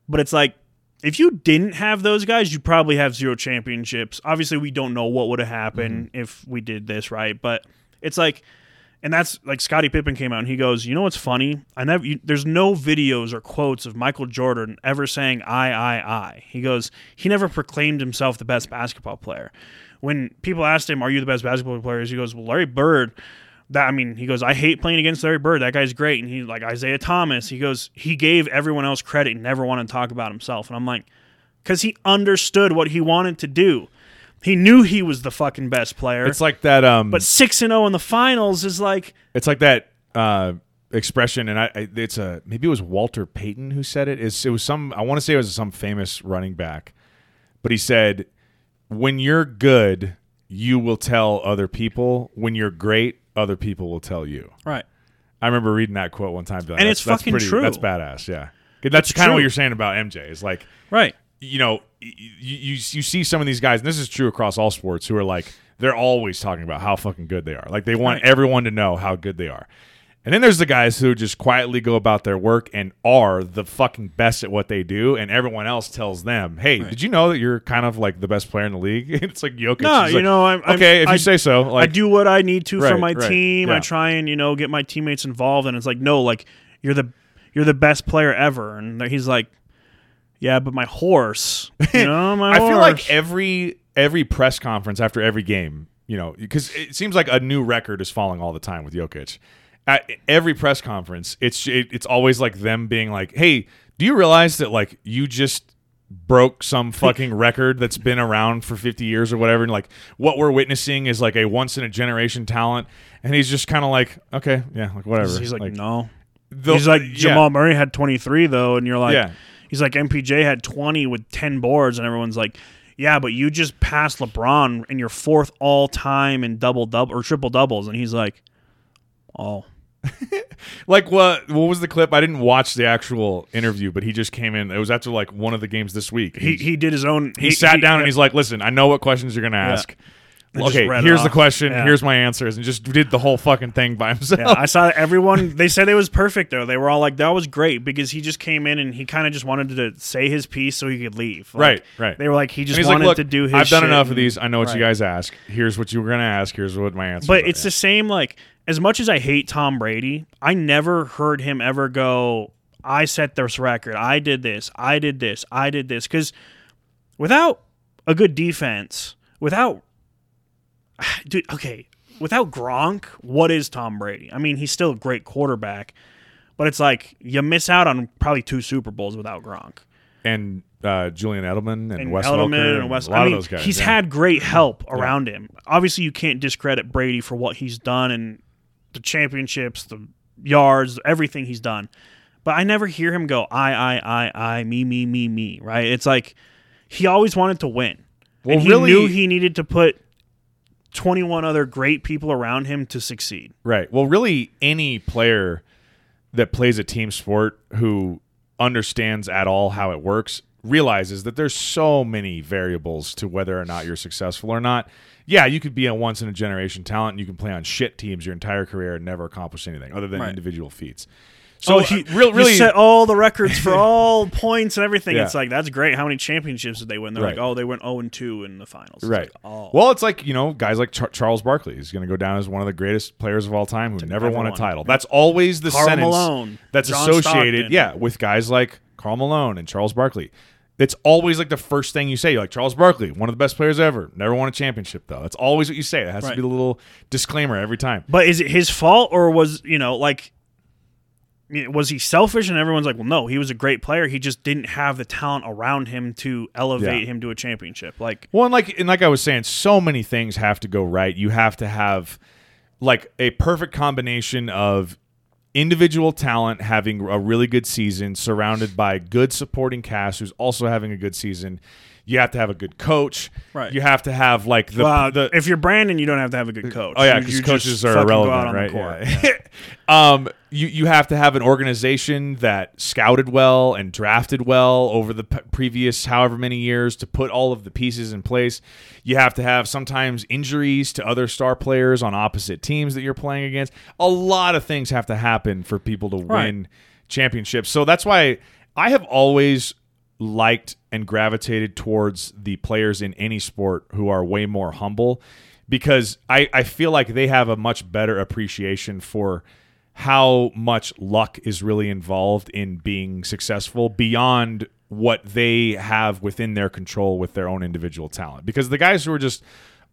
But it's like, if you didn't have those guys, you'd probably have zero championships. Obviously, we don't know what would have happened mm-hmm. if we did this, right? But it's like, and that's like Scottie Pippen came out and he goes, "You know what's funny? I never. You, there's no videos or quotes of Michael Jordan ever saying I, I, I." He goes, he never proclaimed himself the best basketball player. When people asked him, "Are you the best basketball player?" He goes, "Well, Larry Bird." That I mean, he goes, "I hate playing against Larry Bird. That guy's great." And he's like Isiah Thomas. He goes, he gave everyone else credit and never wanted to talk about himself. And I'm like, because he understood what he wanted to do. He knew he was the fucking best player. It's like that. Um, but six and zero in the finals is like. It's like that uh, expression, and I, I it's a maybe it was Walter Payton who said it. Is it was some I want to say it was some famous running back, but he said, "When you're good, you will tell other people when you're great, other people will tell you. Right. I remember reading that quote one time. Like, And it's that's fucking pretty, true. That's badass. Yeah. That's kind of what you're saying about MJ. Is like, Right. you know, you, you you see some of these guys, and this is true across all sports, who are like they're always talking about how fucking good they are. Like they want everyone to know how good they are. And then there's the guys who just quietly go about their work and are the fucking best at what they do, and everyone else tells them, "Hey, did you know that you're kind of like the best player in the league?" it's like Jokic. No, He's you like, know, I'm, I'm okay, if I, you say so. Like, I do what I need to for my right, team. yeah. I try and you know get my teammates involved, and it's like, no, like you're the you're the best player ever, and he's like, yeah, but my horse, you know, my I horse. feel like every every press conference after every game, you know, because it seems like a new record is falling all the time with Jokic. At every press conference, it's it, it's always like them being like, "Hey, do you realize that like you just broke some fucking record that's been around for 50 years or whatever and like what we're witnessing is like a once in a generation talent." And he's just kind of like, "Okay, yeah, like whatever." he's like, no. the- he's like yeah. Jamal Murray had 23 though, and you're like, Yeah. He's like MPJ had 20 with 10 boards, and everyone's like, yeah, but you just passed LeBron in your fourth all time in double double or triple doubles, and he's like, oh, Like what? What was the clip? I didn't watch the actual interview, but he just came in. It was after like one of the games this week. he he did his own. he, sat down and he's like, "Listen, I know what questions you're going to ask. Just Okay, here's the question. Yeah. Here's my answers," and just did the whole fucking thing by himself. Yeah, I saw everyone. They said it was perfect though. They were all like, "That was great," because he just came in and he kind of just wanted to say his piece so he could leave. Like, Right, right. They were like, he just wanted like, "Look, to do his. I've done enough of these. I know what you guys ask. Here's what you were going to ask. Here's what my answer." Is. But it's the same. Like as much as I hate Tom Brady, I never heard him ever go, "I set this record. I did this. I did this. I did this." Because without a good defense, without dude, okay, without Gronk, what is Tom Brady? I mean, he's still a great quarterback, but it's like you miss out on probably two Super Bowls without Gronk. and uh, Julian Edelman and, and Wes Edelman Welker and Wes. a lot I mean, of those guys. he's yeah. had great help around him. Obviously, you can't discredit Brady for what he's done and the championships, the yards, everything he's done. But I never hear him go I, I, I, I, me, me, me, me. Right? It's like he always wanted to win, Well, and he really- knew he needed to put twenty-one other great people around him to succeed. Right. Well, really, any player that plays a team sport who understands at all how it works realizes that there's so many variables to whether or not you're successful or not. Yeah, you could be a once in a generation talent and you can play on shit teams your entire career and never accomplish anything other than Right. individual feats. So oh, he uh, he real, really set all the records for all points and everything. Yeah. It's like that's great. How many championships did they win? They're Right. like, oh, they went zero and two in the finals. It's Right. like, oh, Well, it's like you know, guys like Char- Charles Barkley is going to go down as one of the greatest players of all time who never never won a title. That's always the Karl sentence Malone, that's John associated, Stockton. yeah, with guys like Karl Malone and Charles Barkley. It's always like the first thing you say. You're like Charles Barkley, one of the best players ever. Never won a championship though. That's always what you say. It has to be the little disclaimer every time. But is it his fault or was you know like was he selfish and everyone's like, well, no, he was a great player. He just didn't have the talent around him to elevate Yeah. him to a championship. Like Well, and like and like I was saying, so many things have to go right. You have to have like a perfect combination of individual talent having a really good season surrounded by good supporting cast who's also having a good season. You have to have a good coach. Right. You have to have like the, well, the if you're Brandon, you don't have to have a good coach. Oh yeah, because coaches are irrelevant, out on the right? court. Yeah. um, you you have to have an organization that scouted well and drafted well over the p- previous however many years to put all of the pieces in place. You have to have sometimes injuries to other star players on opposite teams that you're playing against. A lot of things have to happen for people to Right. win championships. So that's why I have always liked and gravitated towards the players in any sport who are way more humble because I, I feel like they have a much better appreciation for how much luck is really involved in being successful beyond what they have within their control with their own individual talent. Because the guys who are just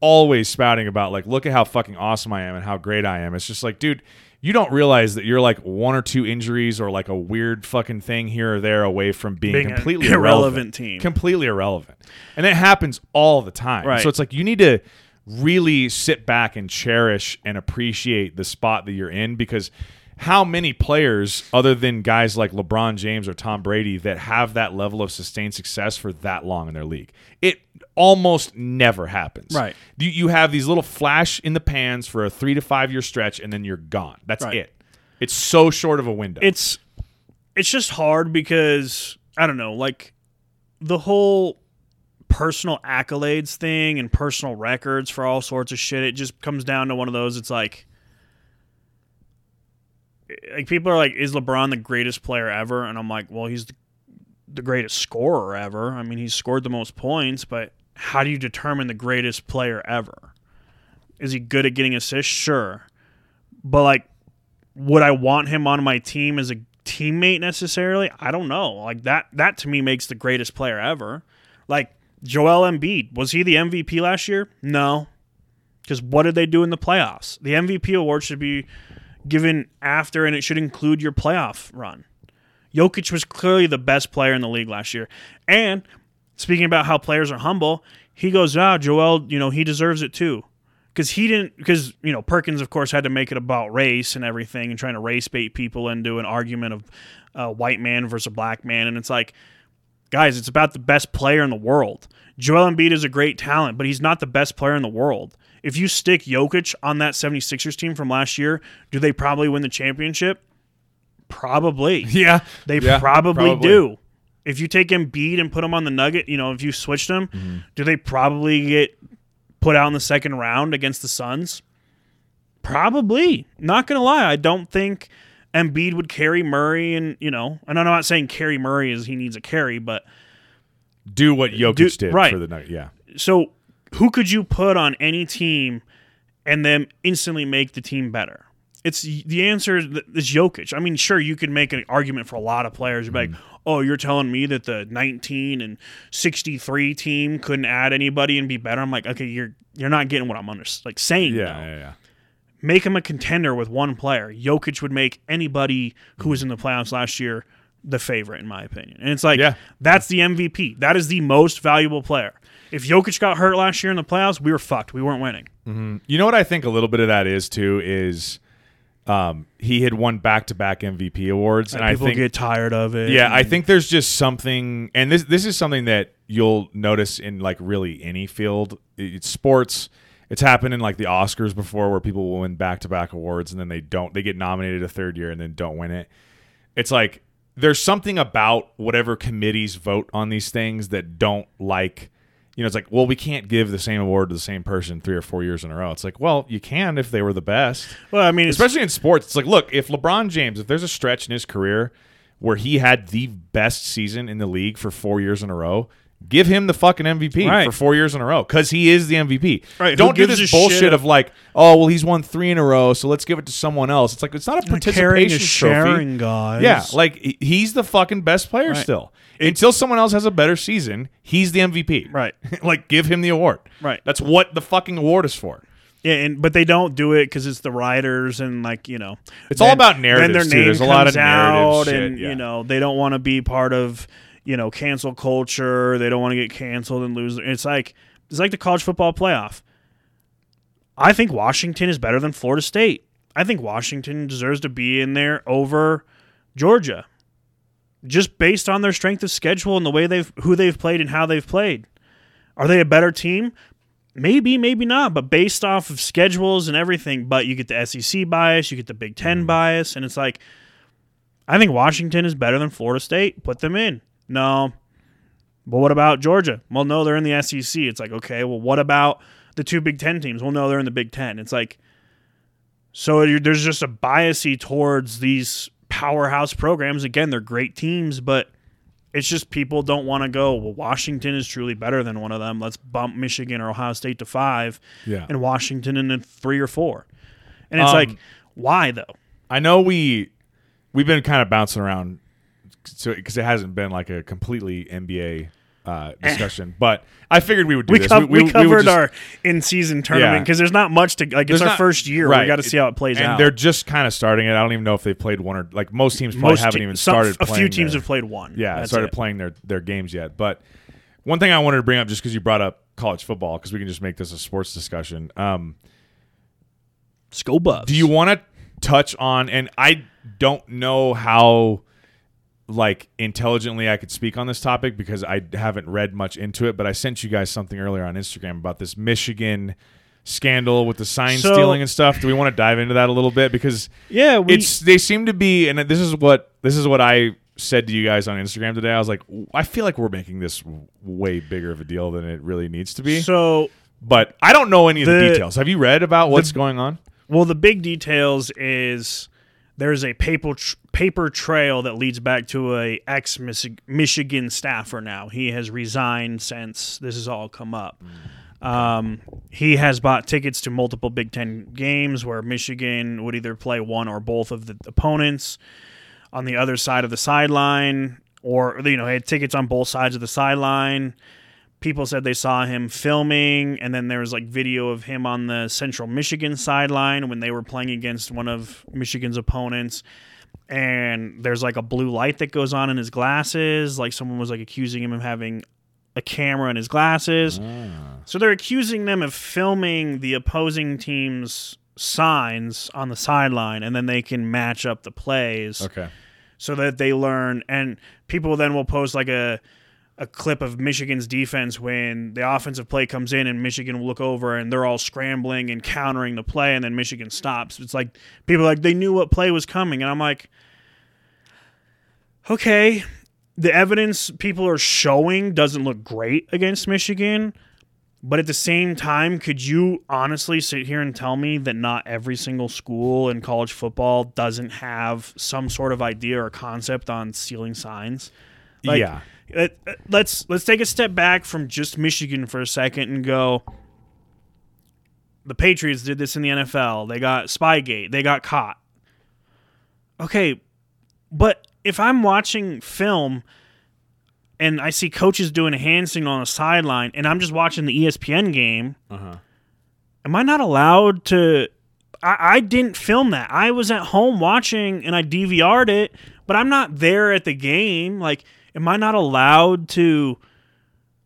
always spouting about like, look at how fucking awesome I am and how great I am. It's just like, dude, you don't realize that you're like one or two injuries or like a weird fucking thing here or there away from being, Being completely irrelevant irrelevant team. completely irrelevant. And it happens all the time. Right. So it's like you need to really sit back and cherish and appreciate the spot that you're in because how many players other than guys like LeBron James or Tom Brady that have that level of sustained success for that long in their league? It almost never happens. Right. You, you have these little flash in the pans for a three to five year stretch, and then you're gone. That's Right. it. It's so short of a window. it's it's just hard because I don't know, like the whole personal accolades thing and personal records for all sorts of shit. It just comes down to one of those. It's like, like people are like, is LeBron the greatest player ever? And I'm like, well, he's the, the greatest scorer ever. I mean, he's scored the most points, but how do you determine the greatest player ever? Is he good at getting assists? Sure, but like would I want him on my team as a teammate necessarily? I don't know. Like that that to me makes the greatest player ever. Like Joel Embiid, was he the MVP last year? No. Cuz what did they do in the playoffs? The MVP award should be given after and it should include your playoff run. Jokic was clearly the best player in the league last year. And speaking about how players are humble, he goes, "Ah, Joel, you know, he deserves it too." because he didn't because you know Perkins of course had to make it about race and everything and trying to race bait people into an argument of a white man versus a black man and it's like guys it's about the best player in the world Joel Embiid is a great talent but he's not the best player in the world if you stick Jokic on that 76ers team from last year do they probably win the championship probably yeah. they Yeah, probably, probably. do. If you take Embiid and put him on the Nugget, you know, if you switched them, Mm-hmm. do they probably get put out in the second round against the Suns? Probably. Not gonna lie, I don't think Embiid would carry Murray, and you know, and I'm not saying carry Murray as he needs a carry, but Do what Jokic Do- did right. for the night. Yeah. so who could you put on any team and then instantly make the team better? It's the answer is Jokic. I mean, sure, you could make an argument for a lot of players. You'd be like, mm. oh, you're telling me that the 19 and 63 team couldn't add anybody and be better. I'm like, okay, you're you're not getting what I'm under like saying. Yeah. though. Yeah. Yeah. Make him a contender with one player. Jokic would make anybody who was mm. in the playoffs last year the favorite, in my opinion. And it's like Yeah. that's the MVP. That is the most valuable player. If Jokic got hurt last year in the playoffs, we were fucked. We weren't winning. Mm-hmm. You know what I think a little bit of that is too is um, he had won back to back MVP awards, and, I People think get tired of it. yeah, I think there's just something, and this this is something that you'll notice in like really any field. It's sports. It's happened in like the Oscars before, where people will win back to back awards and then they don't. They get nominated a third year and then don't win it. It's like there's something about whatever committees vote on these things that don't like. You know, it's like, well, we can't give the same award to the same person three or four years in a row. It's like, well, you can if they were the best Well, I mean, especially in sports. It's like, look, if LeBron James, if there's a stretch in his career where he had the best season in the league for four years in a row, give him the fucking MVP Right. for four years in a row because he is the MVP. Right, Don't do this bullshit shit? of like, oh, well, he's won three in a row, so let's give it to someone else. It's like it's not a participation trophy. sharing, guys. Yeah, like he's the fucking best player Right. still. Until someone else has a better season, he's the MVP. Right. like give him the award. Right. That's what the fucking award is for. Yeah, and but they don't do it because it's the writers and like you know, It's all about narratives, Then their too. name There's a lot of narrative out, shit, and yeah. you know they don't want to be part of you know cancel culture. They don't want to get canceled and lose. It's like it's like the college football playoff. I think Washington is better than Florida State. I think Washington deserves to be in there over Georgia, just based on their strength of schedule and the way they've who they've played and how they've played. Are they a better team? Maybe, maybe not, but based off of schedules and everything, but you get the SEC bias, you get the Big 10 mm-hmm. bias, and it's like, I think Washington is better than Florida State. Put them in. No. But what about Georgia? Well, no, they're in the SEC. It's like, okay, well, what about the two Big Ten teams? Well, no, they're in the Big Ten. It's like, so there's just a biasy towards these powerhouse programs. Again, they're great teams, but it's just people don't want to go. Well, Washington is truly better than one of them. Let's bump Michigan or Ohio State to five, Yeah. and Washington in a three or four. And it's Um, like, why though? I know we we've been kind of bouncing around so because it hasn't been like a completely NBA uh, discussion, but I figured we would do We, this. cov- we, would covered just- our in season tournament Yeah. because there's not much to like. It's there's our not- first year. right. We got to see how it plays and out. they're just kind of starting it. I don't even know if they played one or like most teams probably Most haven't te- even some- started. A few teams their- have played one. Yeah, That's started it. playing their their games yet. But one thing I wanted to bring up, just because you brought up college football, because we can just make this a sports discussion. Um, Go Buffs. do you want to touch on? And I don't know how like intelligently I could speak on this topic because I haven't read much into it, but I sent you guys something earlier on Instagram about this Michigan scandal with the sign So- stealing and stuff. Do we want to dive into that a little bit because Yeah, we, it's they seem to be and this is what this is what I said to you guys on Instagram today. I was like I feel like we're making this way bigger of a deal than it really needs to be. so but I don't know any of the, The- details. Have you read about what's going on? Well, the big details is there's a paper paper trail that leads back to a ex Michigan staffer. Now he has resigned since this has all come up. Um, he has bought tickets to multiple Big Ten games where Michigan would either play one or both of the opponents on the other side of the sideline, or you know, had tickets on both sides of the sideline people said they saw him filming and then there was like video of him on the central michigan sideline when they were playing against one of michigan's opponents. And there's like a blue light that goes on in his glasses like someone was like accusing him of having a camera in his glasses. Ah. So they're accusing them of filming the opposing team's signs on the sideline and then they can match up the plays Okay. so that they learn. And people then will post like a a clip of Michigan's defense when the offensive play comes in and Michigan will look over and they're all scrambling and countering the play and then Michigan stops. It's like people like they knew what play was coming and I'm like okay, the evidence people are showing doesn't look great against Michigan. But at the same time, could you honestly sit here and tell me that not every single school in college football doesn't have some sort of idea or concept on stealing signs? Like, yeah. Let- let's let's take a step back from just Michigan for a second and go. The Patriots did this in the NFL. They got Spygate. They got caught. Okay, but if I'm watching film and I see coaches doing a hand signal on the sideline, and I'm just watching the ESPN game, Uh-huh. am I not allowed to? I, I didn't film that. I was at home watching, and I DVR'd it, but I'm not there at the game. Like, am I not allowed to?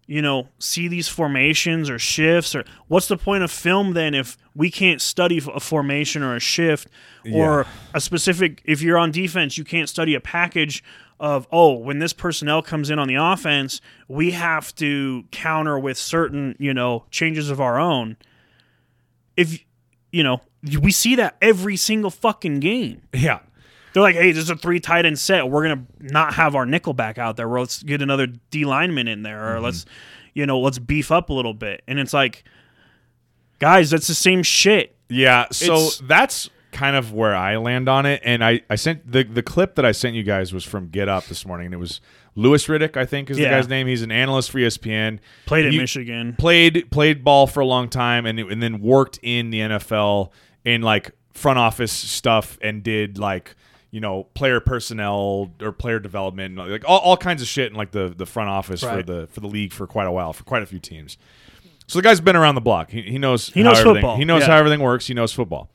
You know, see these formations or shifts, or what's the point of film then if we can't study a formation or a shift or a specific? If you're on defense, you can't study a package of oh, when this personnel comes in on the offense, we have to counter with certain you know changes of our own if you know we see that every single fucking game Yeah. They're like hey this is a three tight end set. We're gonna not have our nickelback out there. Let's get another d lineman in there or mm-hmm. let's you know let's beef up a little bit. And it's like guys that's the same shit. Yeah, so It's- that's kind of where I land on it. And I, I sent the the clip that I sent you guys was from Get Up this morning, and it was Louis Riddick, I think is the guy's name. He's an analyst for ESPN. played at michigan. Played played ball for a long time, and and then worked in the NFL in like front office stuff, and did like you know player personnel or player development, like all, all kinds of shit in like the the front office for the for the league for quite a while, for quite a few teams. So the guy's been around the block. He, he knows He knows football, He knows yeah. how everything works. He knows football.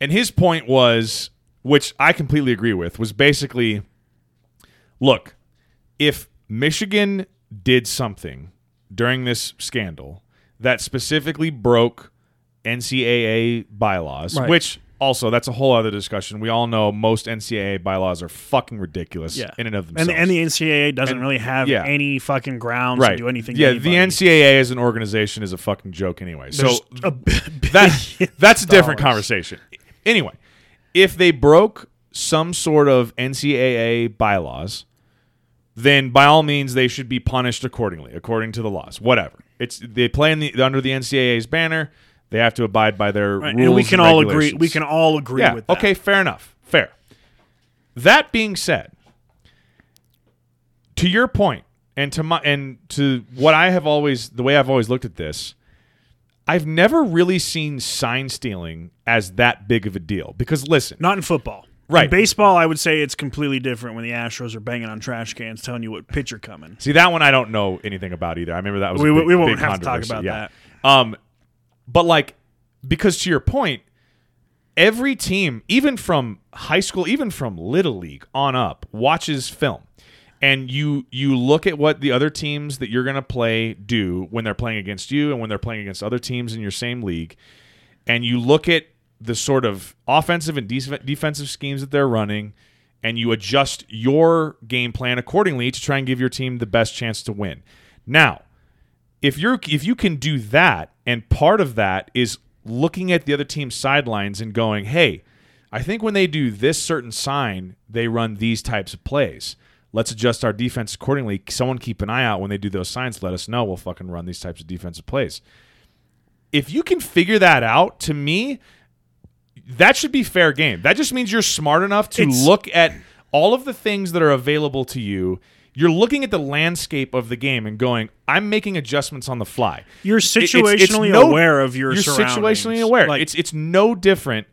And his point was, which I completely agree with, was basically look, if Michigan did something during this scandal that specifically broke NCAA bylaws, Right. which also that's a whole other discussion. We all know most NCAA bylaws are fucking ridiculous yeah in and of themselves. the, and the ncaa doesn't And- really have yeah. any fucking grounds right. to do anything to Yeah, anybody. the NCAA as an organization is a fucking joke anyway. So There's a that that's a different dollars. conversation. Anyway, if they broke some sort of NCAA bylaws, then by all means they should be punished accordingly, according to the laws. Whatever. It's they play in the under the NCAA's banner. They have to abide by their Right, rules. and we can all agree we can all agree yeah. with that Okay. Fair enough. Fair. That being said, to your point, and to my and to what I have always the way I've always looked at this, I've never really seen sign stealing as that big of a deal. Because listen, Not in football. Right. In baseball, I would say it's completely different when the Astros are banging on trash cans telling you what pitch you're coming. see that one I don't know anything about either. I remember that was We- a big, we won't have to talk about yeah. Um, but like because to your point, every team, even from high school, even from little league on up, watches film. And you you look at what the other teams that you're to play do when they're playing against you and when they're playing against other teams in your same league, and you look at the sort of offensive and def- defensive schemes that they're running, and you adjust your game plan accordingly to try and give your team the best chance to win. Now, if you're if you can do that and part of that is looking at the other team's sidelines and going, "Hey, I think when they do this certain sign, they run these types of plays. Let's adjust our defense accordingly. Someone keep an eye out when they do those signs. Let us know. We'll fucking run these types of defensive plays." If you can figure that out, to me, that should be fair game. That just means you're smart enough to It's- look at all of the things that are available to you. You're looking at the landscape of the game and going, I'm making adjustments on the fly. You're It- it's- situationally it's no- aware of your You're surroundings. situationally aware. Like, it's it's no different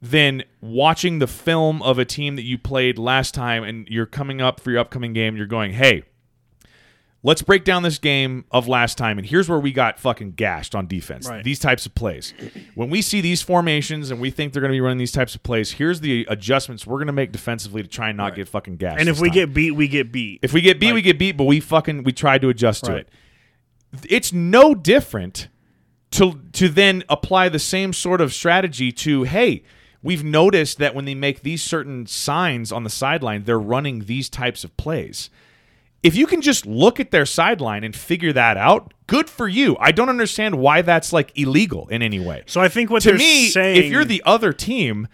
than watching the film of a team that you played last time and you're coming up for your upcoming game. You're going, hey, let's break down this game of last time and here's where we got fucking gashed on defense Right. these types of plays when we see these formations and we think they're going to be running these types of plays here's the adjustments we're going to make defensively to try and not get fucking gashed and if we time. get beat, we get beat. if we get beat we get beat but we fucking we tried to adjust to it it's no different to to then apply the same sort of strategy to hey we've noticed that when they make these certain signs on the sideline they're running these types of plays if you can just look at their sideline and figure that out good for you. I don't understand why that's like illegal in any way. So I think what to me saying, if you're the other team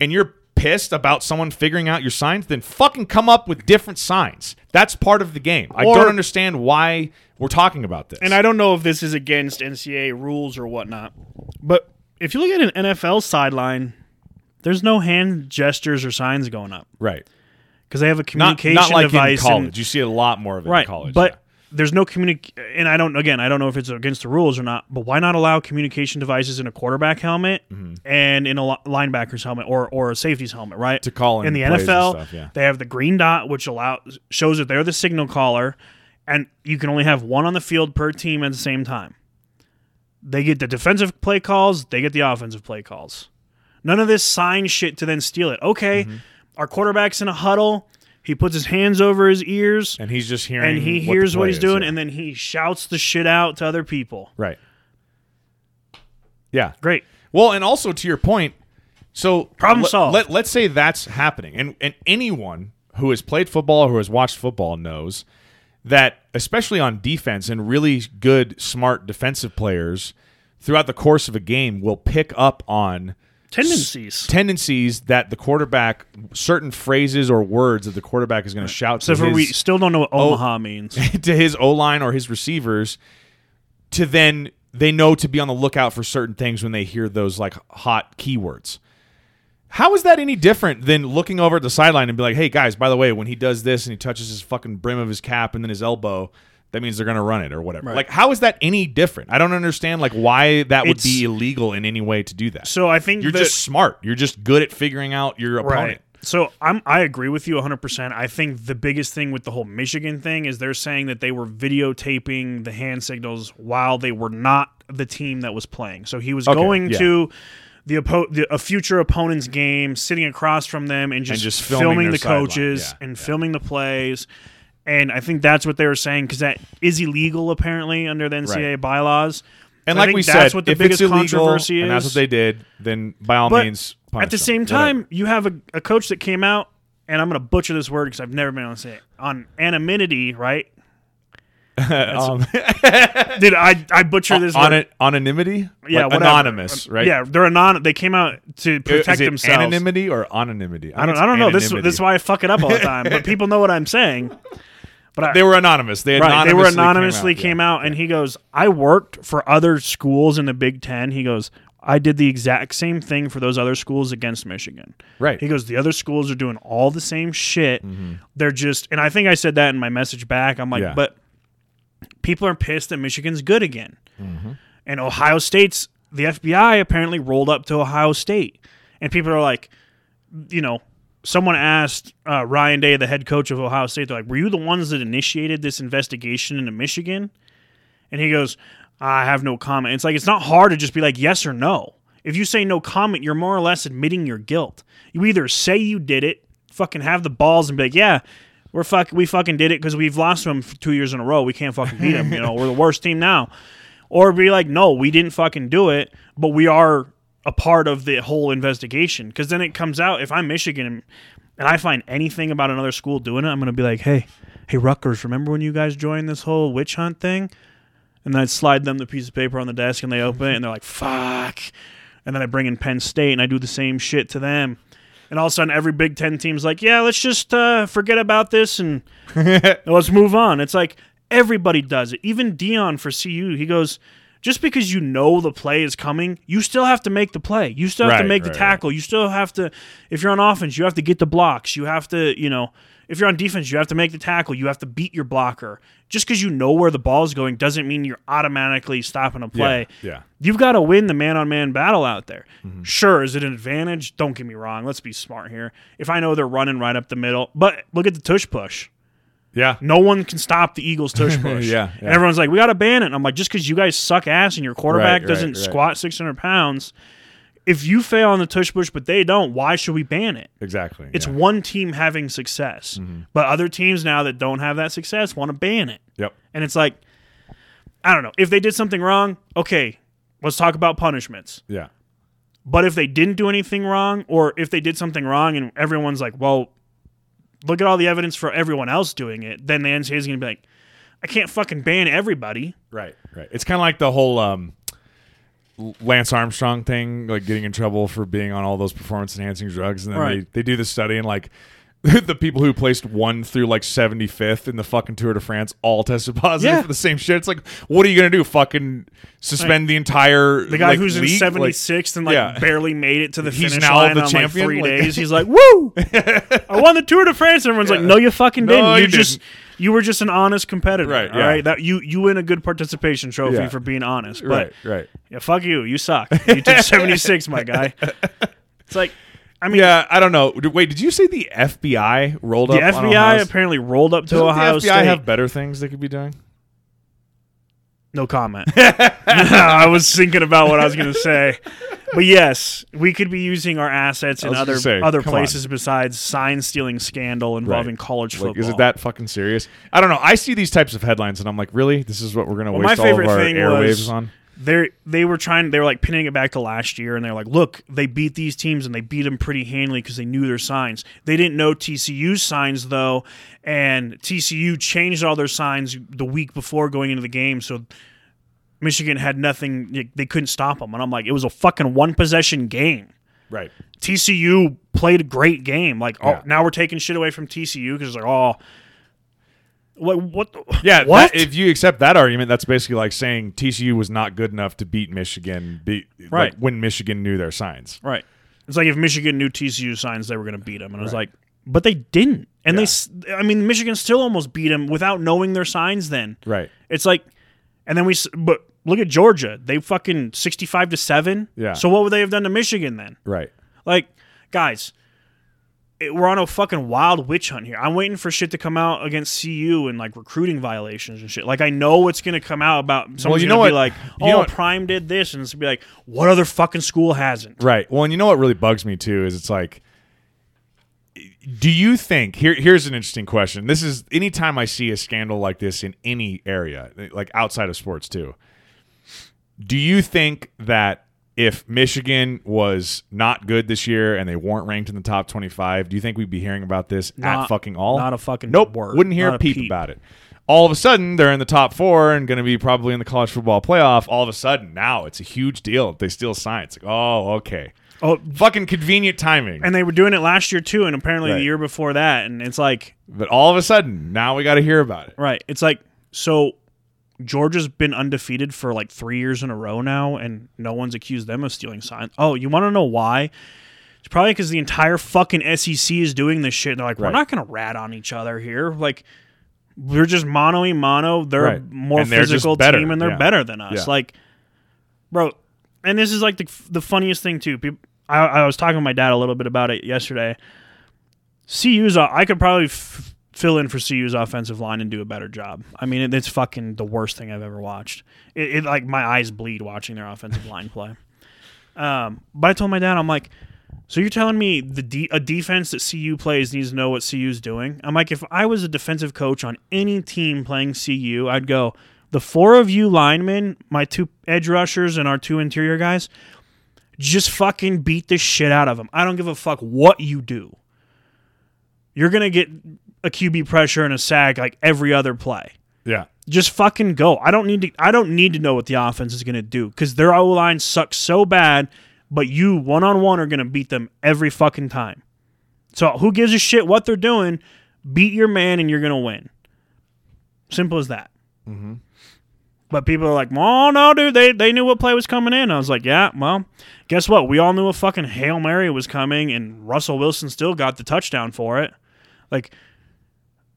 and you're pissed about someone figuring out your signs then fucking come up with different signs. That's part of the game. I don't understand why we're talking about this. And I don't know if this is against NCAA rules or whatnot, but if you look at an NFL sideline, there's no hand gestures or signs going up. Right because they have a not, communication not like device. in college and- you see a lot more of it right, in college but yeah. there's no communic. And I don't. Again, I don't know if it's against the rules or not. But why not allow communication devices in a quarterback helmet Mm-hmm. and in a li- linebacker's helmet or or a safety's helmet? Right To call in in the NFL, stuff, yeah. they have the green dot, which allows shows that they're the signal caller, and you can only have one on the field per team at the same time. They get the defensive play calls, they get the offensive play calls. None of this sign shit to then steal it. Okay, Mm-hmm. Our quarterback's in a huddle. He puts his hands over his ears and he's just hearing and he what hears what he's is, doing, yeah. and then he shouts the shit out to other people. right yeah Great. Well, and also to your point, so Problem let- solved. Let, let's say that's happening, and and anyone who has played football or who has watched football knows that, especially on defense, and really good, smart defensive players throughout the course of a game will pick up on Tendencies. tendencies that the quarterback, certain phrases or words that the quarterback is going to shout to for his, we still don't know what Omaha means. to his O line or his receivers to then they know to be on the lookout for certain things when they hear those like hot keywords. How is that any different than looking over at the sideline and be like, "Hey guys, by the way, when he does this and he touches his fucking brim of his cap and then his elbow, that means they're going to run it or whatever." Right. Like how is that any different? I don't understand like why that would It's- be illegal in any way to do that. So I think You're that- just smart. You're just good at figuring out your opponent. Right. So I'm I agree with you 100%. I think the biggest thing with the whole Michigan thing is they're saying that they were videotaping the hand signals while they were not the team that was playing. So he was Okay, going yeah. to the, oppo- the a future opponent's game, sitting across from them and just, just filming filming, the coaches Yeah, and yeah. filming the plays. And I think that's what they were saying because that is illegal apparently under the NCAA Right. bylaws. And So I like think we that's said, what the if biggest it's illegal controversy and that's what they did, then by all But means, at the them. same Whatever. time, you have a, a coach that came out, and I'm going to butcher this word because I've never been able to say it on anonymity, right? um, Did I I butcher this on anonymity Yeah, Like anonymous right Yeah, they're anon. They came out to protect is themselves. anonymity or anonymity I don't. I don't know. it's This anonymity. this is why I fuck it up all the time. but people know what I'm saying. But I, they were anonymous they right, they were anonymously came came out, out, and he goes, "I worked for other schools in the Big Ten." He goes, "I did the exact same thing for those other schools against Michigan." Right. He goes, "The other schools are doing all the same shit. They're just," and I think I said that in my message back. I'm like, Yeah. but people are pissed that Michigan's good again, Mm-hmm. and Ohio State's the FBI apparently rolled up to Ohio State, and people are like, you know. Someone asked uh, Ryan Day, the head coach of Ohio State, they're like, "Were you the ones that initiated this investigation into Michigan?" And he goes, I have no comment. It's like it's not hard to just be like yes or no. If you say no comment, you're more or less admitting your guilt. You either say you did it, fucking have the balls and be like, yeah, we're fuck we fucking did it because we've lost to them two years in a row. We can't fucking beat them. You know, we're the worst team now. Or be like, no, we didn't fucking do it, but we are a part of the whole investigation. Because then it comes out if I'm Michigan and and I find anything about another school doing it, I'm gonna be like, hey, hey Rutgers, remember when you guys joined this whole witch hunt thing? And then I slide them the piece of paper on the desk, and they open it, and they're like, fuck. And then I bring in Penn State, and I do the same shit to them. And all of a sudden, every Big Ten team's like, yeah, let's just uh, forget about this and let's move on. It's like everybody does it. Even Deion for CU, he goes, just because you know the play is coming, you still have to make the play. You still have to make right, the tackle. You still have to, if you're on offense, you have to get the blocks. You have to, you know, if you're on defense, you have to make the tackle. You have to beat your blocker. Just because you know where the ball is going doesn't mean you're automatically stopping a play. yeah. You've got to win the man on man battle out there. Mm-hmm. Sure, is it an advantage? Don't get me wrong. Let's be smart here. If I know they're running right up the middle, but look at the tush push. Yeah. No one can stop the Eagles tush push. Yeah, And everyone's like, we got to ban it. And I'm like, just because you guys suck ass and your quarterback Right, doesn't right, right. squat 600 pounds, if you fail on the tush push but they don't, why should we ban it? Exactly. It's yeah. Mm-hmm. one team having success. But other teams now that don't have that success want to ban it. Yep. And it's like, I don't know. If they did something wrong, okay, let's talk about punishments. Yeah. But if they didn't do anything wrong, or if they did something wrong and everyone's like, well, look at all the evidence for everyone else doing it, then the NCAA is going to be like, I can't fucking ban everybody. Right. Right. It's kind of like the whole um, Lance Armstrong thing, like getting in trouble for being on all those performance enhancing drugs, and then Right. they, they do the study and like. the people who placed one through like 75th in the fucking Tour de France all tested positive Yeah. for the same shit. It's like, what are you going to do? Fucking suspend the entire The guy like, who's in league? Like, 76th and like yeah. barely made it to the He's finish line the on champion? like three Like- days. He's like, "Woo! I won the Tour de France." Everyone's like, "No, you fucking didn't. You, you just didn't. you were just an honest competitor, Right, all yeah. right? That you you win a good participation trophy Yeah. for being honest, but right. Right. yeah, fuck you. You suck. You took 76, my guy. It's like, I mean, Yeah, I don't know. Wait, did you say the FBI rolled the up? The FBI apparently rolled up to Doesn't Ohio the FBI State. have better things they could be doing? No comment. I was thinking about what I was going to say. But yes, we could be using our assets in other say, other places besides sign stealing scandal involving college football. Like, is it that fucking serious? I don't know. I see these types of headlines and I'm like, really? This is what we're gonna Well, my waste all of our airwaves was- on? They they were trying they were like pinning it back to last year and they're like look they beat these teams and they beat them pretty handily because they knew their signs they didn't know tcu's signs though and tcu changed all their signs the week before going into the game so michigan had nothing they couldn't stop them and i'm like it was a fucking one possession game Right. tcu played a great game like oh Yeah. now we're taking shit away from tcu because like oh what what Yeah. what that- if you accept that argument, that's basically like saying TCU was not good enough to beat Michigan. Beat, like, Right. when Michigan knew their signs. Right. It's like if Michigan knew TCU signs, they were going to beat them, and I was Right. like, but they didn't. And they, I mean, Michigan still almost beat them without knowing their signs. Then Right. it's like, and then we, but look at Georgia. They fucking sixty-five to seven. Yeah. So what would they have done to Michigan then? Right. Like, guys, it, we're on a fucking wild witch hunt here. I'm waiting for shit to come out against CU and like recruiting violations and shit. Like, I know what's gonna come out about. Someone's you know what- like, you "Oh, know what- Prime did this," and it's gonna be like, "What other fucking school hasn't?" Right. Well, and you know what really bugs me too is it's like, do you think here? Here's an interesting question. This is anytime I see a scandal like this in any area, like outside of sports too. Do you think that if Michigan was not good this year and they weren't ranked in the top 25, do you think we'd be hearing about this at fucking all? not a fucking nope. word. Wouldn't hear Not a a peep, peep. about it. All of a sudden, they're in the top four and going to be probably in the college football playoff. All of a sudden, now it's a huge deal if they steal science. Like, oh, okay. Oh, Fucking convenient timing. and they were doing it last year too, and apparently Right. the year before that. And it's like, but all of a sudden, now we got to hear about it. right? It's like, so Georgia's been undefeated for like three years in a row now, and no one's accused them of stealing signs. Oh, you want to know why? It's probably because the entire fucking SEC is doing this shit. And they're like, we're not going to rat on each other here. Like, we're just mono y mono. They're Right. a more And they're physical team, and they're Yeah. better than us. Yeah. Like, bro, and this is like the the funniest thing too. People, I, I was talking to my dad a little bit about it yesterday. CU's, I could probably f- fill in for CU's offensive line and do a better job. I mean, it, it's fucking the worst thing I've ever watched. It, it like my eyes bleed watching their offensive line play. Um, but I told my dad, I'm like, so you're telling me the de- a defense that CU plays needs to know what CU's doing? I'm like, if I was a defensive coach on any team playing CU, I'd go, the four of you linemen, my two edge rushers and our two interior guys, just fucking beat the shit out of them. I don't give a fuck what you do. You're gonna get a QB pressure and a sack like every other play. Yeah. Just fucking go. I don't need to. I don't need to know what the offense is gonna do because their O line sucks so bad. But you one on one are gonna beat them every fucking time. So who gives a shit what they're doing? Beat your man and you're gonna win. Simple as that. Mm-hmm. But people are like, "Oh no, dude! They they knew what play was coming in." I was like, "Yeah, well, guess what? We all knew a fucking hail mary was coming, and Russell Wilson still got the touchdown for it. Like,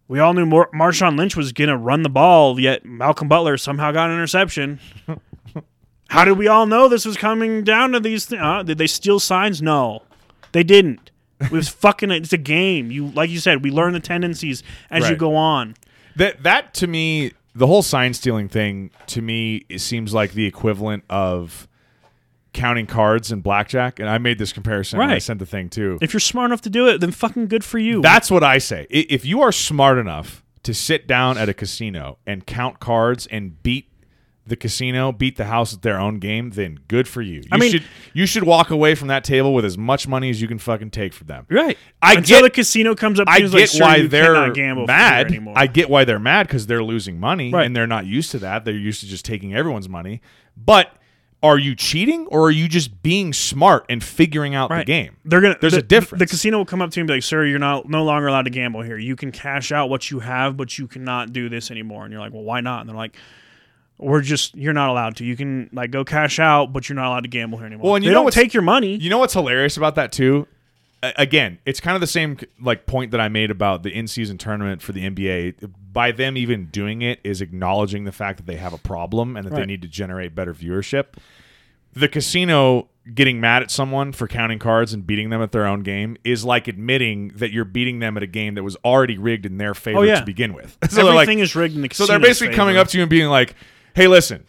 we all knew Mar- Marshawn Lynch was gonna run the ball, yet Malcolm Butler somehow got an interception. How did we all know this was coming down to these? things? uh, did they steal signs? No, they didn't. It was fucking. It's a game. You like you said, we learn the tendencies as you go on. That that to me, the whole sign stealing thing to me it seems like the equivalent of counting cards in blackjack. And I made this comparison. and I sent the thing too. If you're smart enough to do it, then fucking good for you. That's what I say. I- If you are smart enough to sit down at a casino and count cards and beat the casino, beat the house at their own game, then good for you. You I mean- should you should walk away from that table with as much money as you can fucking take from them. Right. I Until get- the casino comes up to I you and is like, get "Sir, why you they're cannot gamble here mad. anymore. I get why they're mad because they're losing money Right. and they're not used to that. They're used to just taking everyone's money. But are you cheating or are you just being smart and figuring out the game? They're gonna. There's the, a difference. The casino will come up to you and be like, "Sir, you're not no longer allowed to gamble here. You can cash out what you have, but you cannot do this anymore." And you're like, "Well, why not?" And they're like, "We're just you're not allowed to. You can like go cash out, but you're not allowed to gamble here anymore." Well, and you they know don't take your money. You know what's hilarious about that too? Again, it's kind of the same like point that I made about the in-season tournament for the NBA. By them even doing it is acknowledging the fact that they have a problem and that they need to generate better viewership. The casino getting mad at someone for counting cards and beating them at their own game is like admitting that you're beating them at a game that was already rigged in their favor Oh, yeah. to begin with. So they're like, Everything is rigged in the so they're basically coming up to you and being like, "Hey, listen.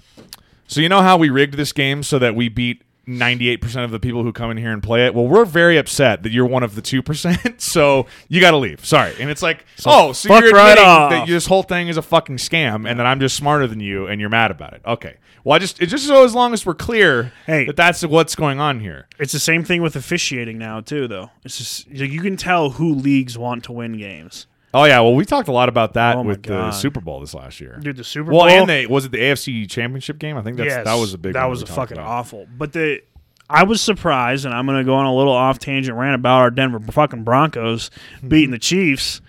So you know how we rigged this game so that we beat 98% of the people who come in here and play it? Well, we're very upset that you're one of the 2%, so you got to leave. Sorry." And it's like, "Oh, so you're right admitting off. that this whole thing is a fucking scam and that I'm just smarter than you and you're mad about it." Okay. Well, I just it's just so as long as we're clear Hey. that that's what's going on here. It's the same thing with officiating now too, though. It's just you can tell who leagues want to win games. Oh yeah, well we talked a lot about that Oh, my with the God. Super Bowl this last year. Dude, the Super well, Bowl. and they was it the AFC Championship game? I think that's Yes, that was a big That one was we a talked fucking about. awful. But the I was surprised, and I'm going to go on a little off tangent rant about our Denver fucking Broncos hmm. beating the Chiefs.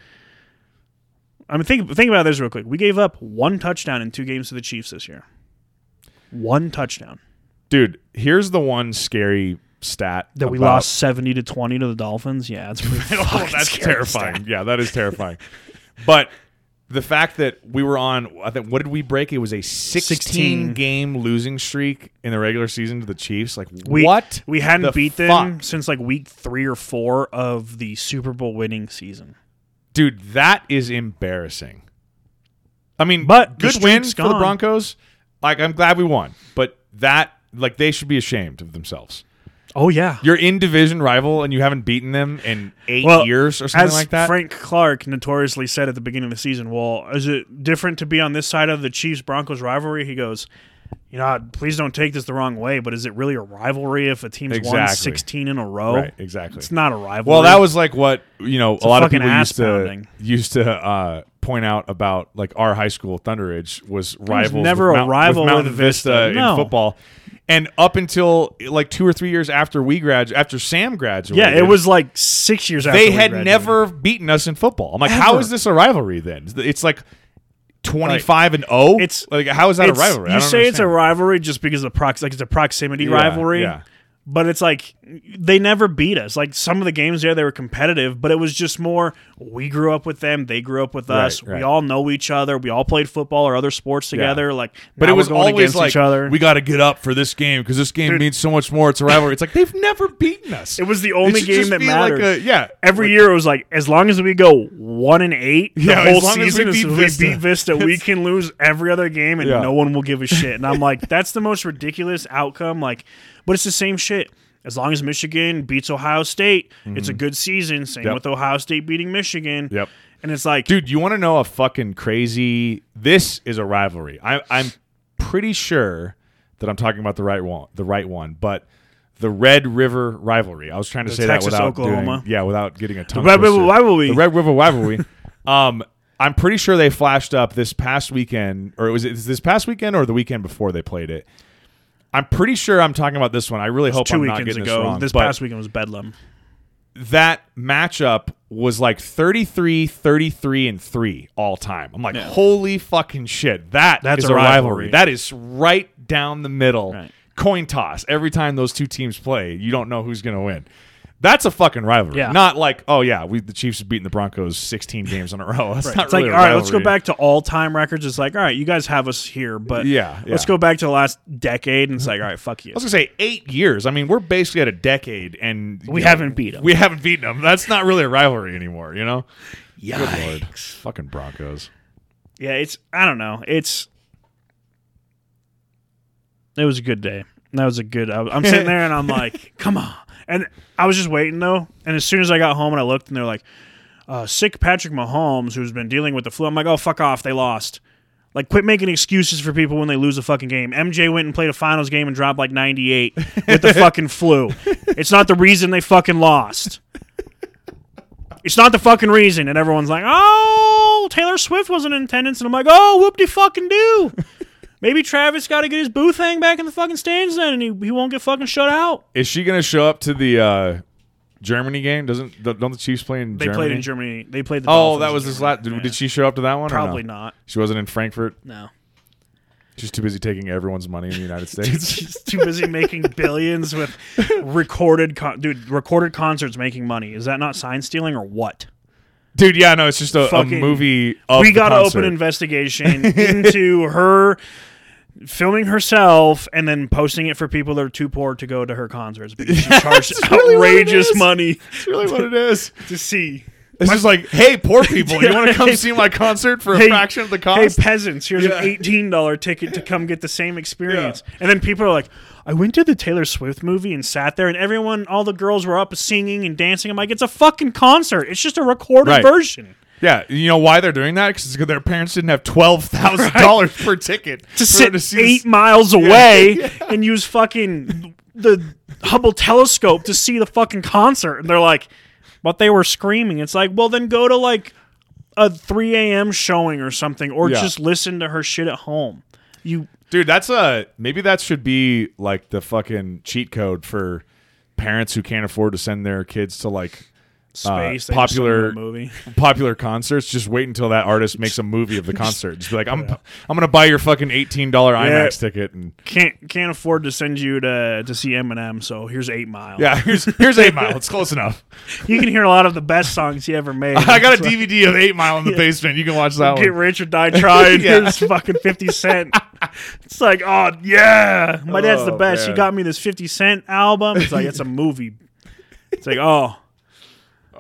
I mean, think think about this real quick. We gave up one touchdown in two games to the Chiefs this year. One touchdown Dude, here's the one scary stat that we about- lost seventy to twenty to the Dolphins. Yeah, it's pretty oh, that's terrifying. stat. Yeah, that is terrifying. but the fact that we were on, I think, what did we break? It was a 16, 16. game losing streak in the regular season to the Chiefs. Like, We, what? We hadn't the beat them since like week three or four of the Super Bowl winning season. Dude, that is embarrassing. I mean, But good win streak's for the. Broncos. Like, I'm glad we won, but that, like, they should be ashamed of themselves. Oh yeah, You're in division rival and you haven't beaten them in eight Well, years or something like that. Frank Clark notoriously said at the beginning of the season, "Well, is it different to be on this side of the Chiefs Broncos rivalry?" He goes, "You know, please don't take this the wrong way, but is it really a rivalry if a team's won 16 in a row? right, exactly. It's not a rivalry." Well, that was like what you know. a a lot of people used to used to uh, point out about like our high school, Thunder Ridge, was rivals. never a Mount- rival with Mountain Vista. in No. football. And up until like two or three years after we grad, after Sam graduated, yeah, it was like six years after They we had graduated. never beaten us in football. I'm like, how Ever. is this a rivalry then? It's like twenty five and zero. It's- like how is that a It's- rivalry? I You don't say it's a understand. rivalry just because of prox like it's a proximity Yeah, rivalry. yeah. But it's like they never beat us. Like some of the games there, they were competitive, but it was just more we grew up with them, they grew up with us. right. We all know each other. We all played football or other sports together. Like, But it was always against like each other. we got to get up for this game because this game Dude. means so much more. It's a rivalry. It's like they've never beaten us. it was the only game that mattered. Like a, yeah, Every like- year it was like as long as we go one and eight the Yeah, as whole as we season, beat is we beat Vista, we can lose every other game and Yeah. no one will give a shit. And I'm like, that's the most ridiculous outcome. Like, but it's the same shit. As long as Michigan beats Ohio State, it's a good season. Same Mm-hmm. Yep. with Ohio State beating Michigan. Yep. And it's like, Dude, you want to know a fucking crazy? This is a rivalry. I, I'm pretty sure that I'm talking about the right one. The right one, but the Red River rivalry. I was trying to The say Texas, that without Oklahoma. doing, yeah, without getting a tongue Red River rivalry. The Red River rivalry. um, I'm pretty sure they flashed up this past weekend, or it was it this past weekend or the weekend before they played it? I'm pretty sure I'm talking about this one. I really hope Two I'm not getting ago. this wrong. This past weekend was Bedlam. that matchup was like 33, 33, and 3 all time. I'm like, Yeah. holy fucking shit. That That's is a a rivalry. rivalry. That is right down the middle. Right. Coin toss. Every time those two teams play, you don't know who's going to win. That's a fucking rivalry. Yeah. Not like, oh yeah, we the Chiefs have beaten the Broncos 16 games in a row. That's not It's really like, all right, let's go back to all time records. It's like, all right, you guys have us here, but Yeah, let's go back to the last decade. And it's like, all right, fuck you. I was gonna say eight years. I mean, we're basically at a decade, and We know, haven't beat them. We haven't beaten them. That's not really a rivalry anymore. You know? Good lord, fucking Broncos. Yeah, it's I don't know. It's it was a good day. That was a good. I'm sitting there and I'm like, come on. And I was just waiting though. And as soon as I got home and I looked and they're like, uh, sick Patrick Mahomes who's been dealing with the flu. I'm like, oh fuck off, they lost. Like, quit making excuses for people when they lose a fucking game. MJ went and played a finals game and dropped like 98 with the fucking flu. It's not the reason they fucking lost. It's not the fucking reason. And everyone's like, oh, Taylor Swift wasn't in attendance. And I'm like, oh, whoop de fucking do. Maybe Travis got to get his booth hang back in the fucking stands then, and he, he won't get fucking shut out. Is she gonna show up to the uh, Germany game? Doesn't don't the Chiefs play in They Germany? played in Germany. They played the Oh, Dolphins that in was this Germany. last. Did, Yeah. did she show up to that one? or Probably no? not. She wasn't in Frankfurt. No. She's too busy taking everyone's money in the United States. She's too busy making billions with recorded, con- dude. Recorded concerts making money. Is that not sign stealing or what? Dude, yeah, no, it's just a, a Fucking- movie. Of we the got to open an investigation into her filming herself and then posting it for people that are too poor to go to her concerts because she charged really what it outrageous is. money That's really what it is. to see. It's just like, hey, poor people, you want to come see my concert for a hey, fraction of the cost? Hey, peasants, here's Yeah. an eighteen dollar ticket to come get the same experience. And then people are like, I went to the Taylor Swift movie and sat there, and everyone, all the girls were up singing and dancing. I'm like, it's a fucking concert. It's just a recorded Right. version. Yeah, you know why they're doing that? Because their parents didn't have twelve thousand dollars per ticket To sit to see eight miles away and use fucking the Hubble telescope to see the fucking concert. And they're like, but they were screaming. It's like, well, then go to like a 3 a.m. showing or something, or Yeah. just listen to her shit at home. You Dude, that's a maybe that should be like the fucking cheat code for parents who can't afford to send their kids to like Uh, space they just popular- the movie. popular concerts. Just wait until that artist makes a movie of the concert. Just be like, I'm I'm gonna buy your fucking eighteen dollar IMAX ticket and Can't can't afford to send you to to see Eminem, so here's Eight Mile. yeah, here's here's Eight Mile. It's close enough. you can hear a lot of the best songs he ever made. I got a like, DVD of Eight Mile in the basement. You can watch that Get one. rich or die trying. Yeah. Here's fucking fifty cent. It's like, oh yeah, my dad's the Oh, best. He man. got me this fifty cent album. It's like it's a movie. It's like, oh,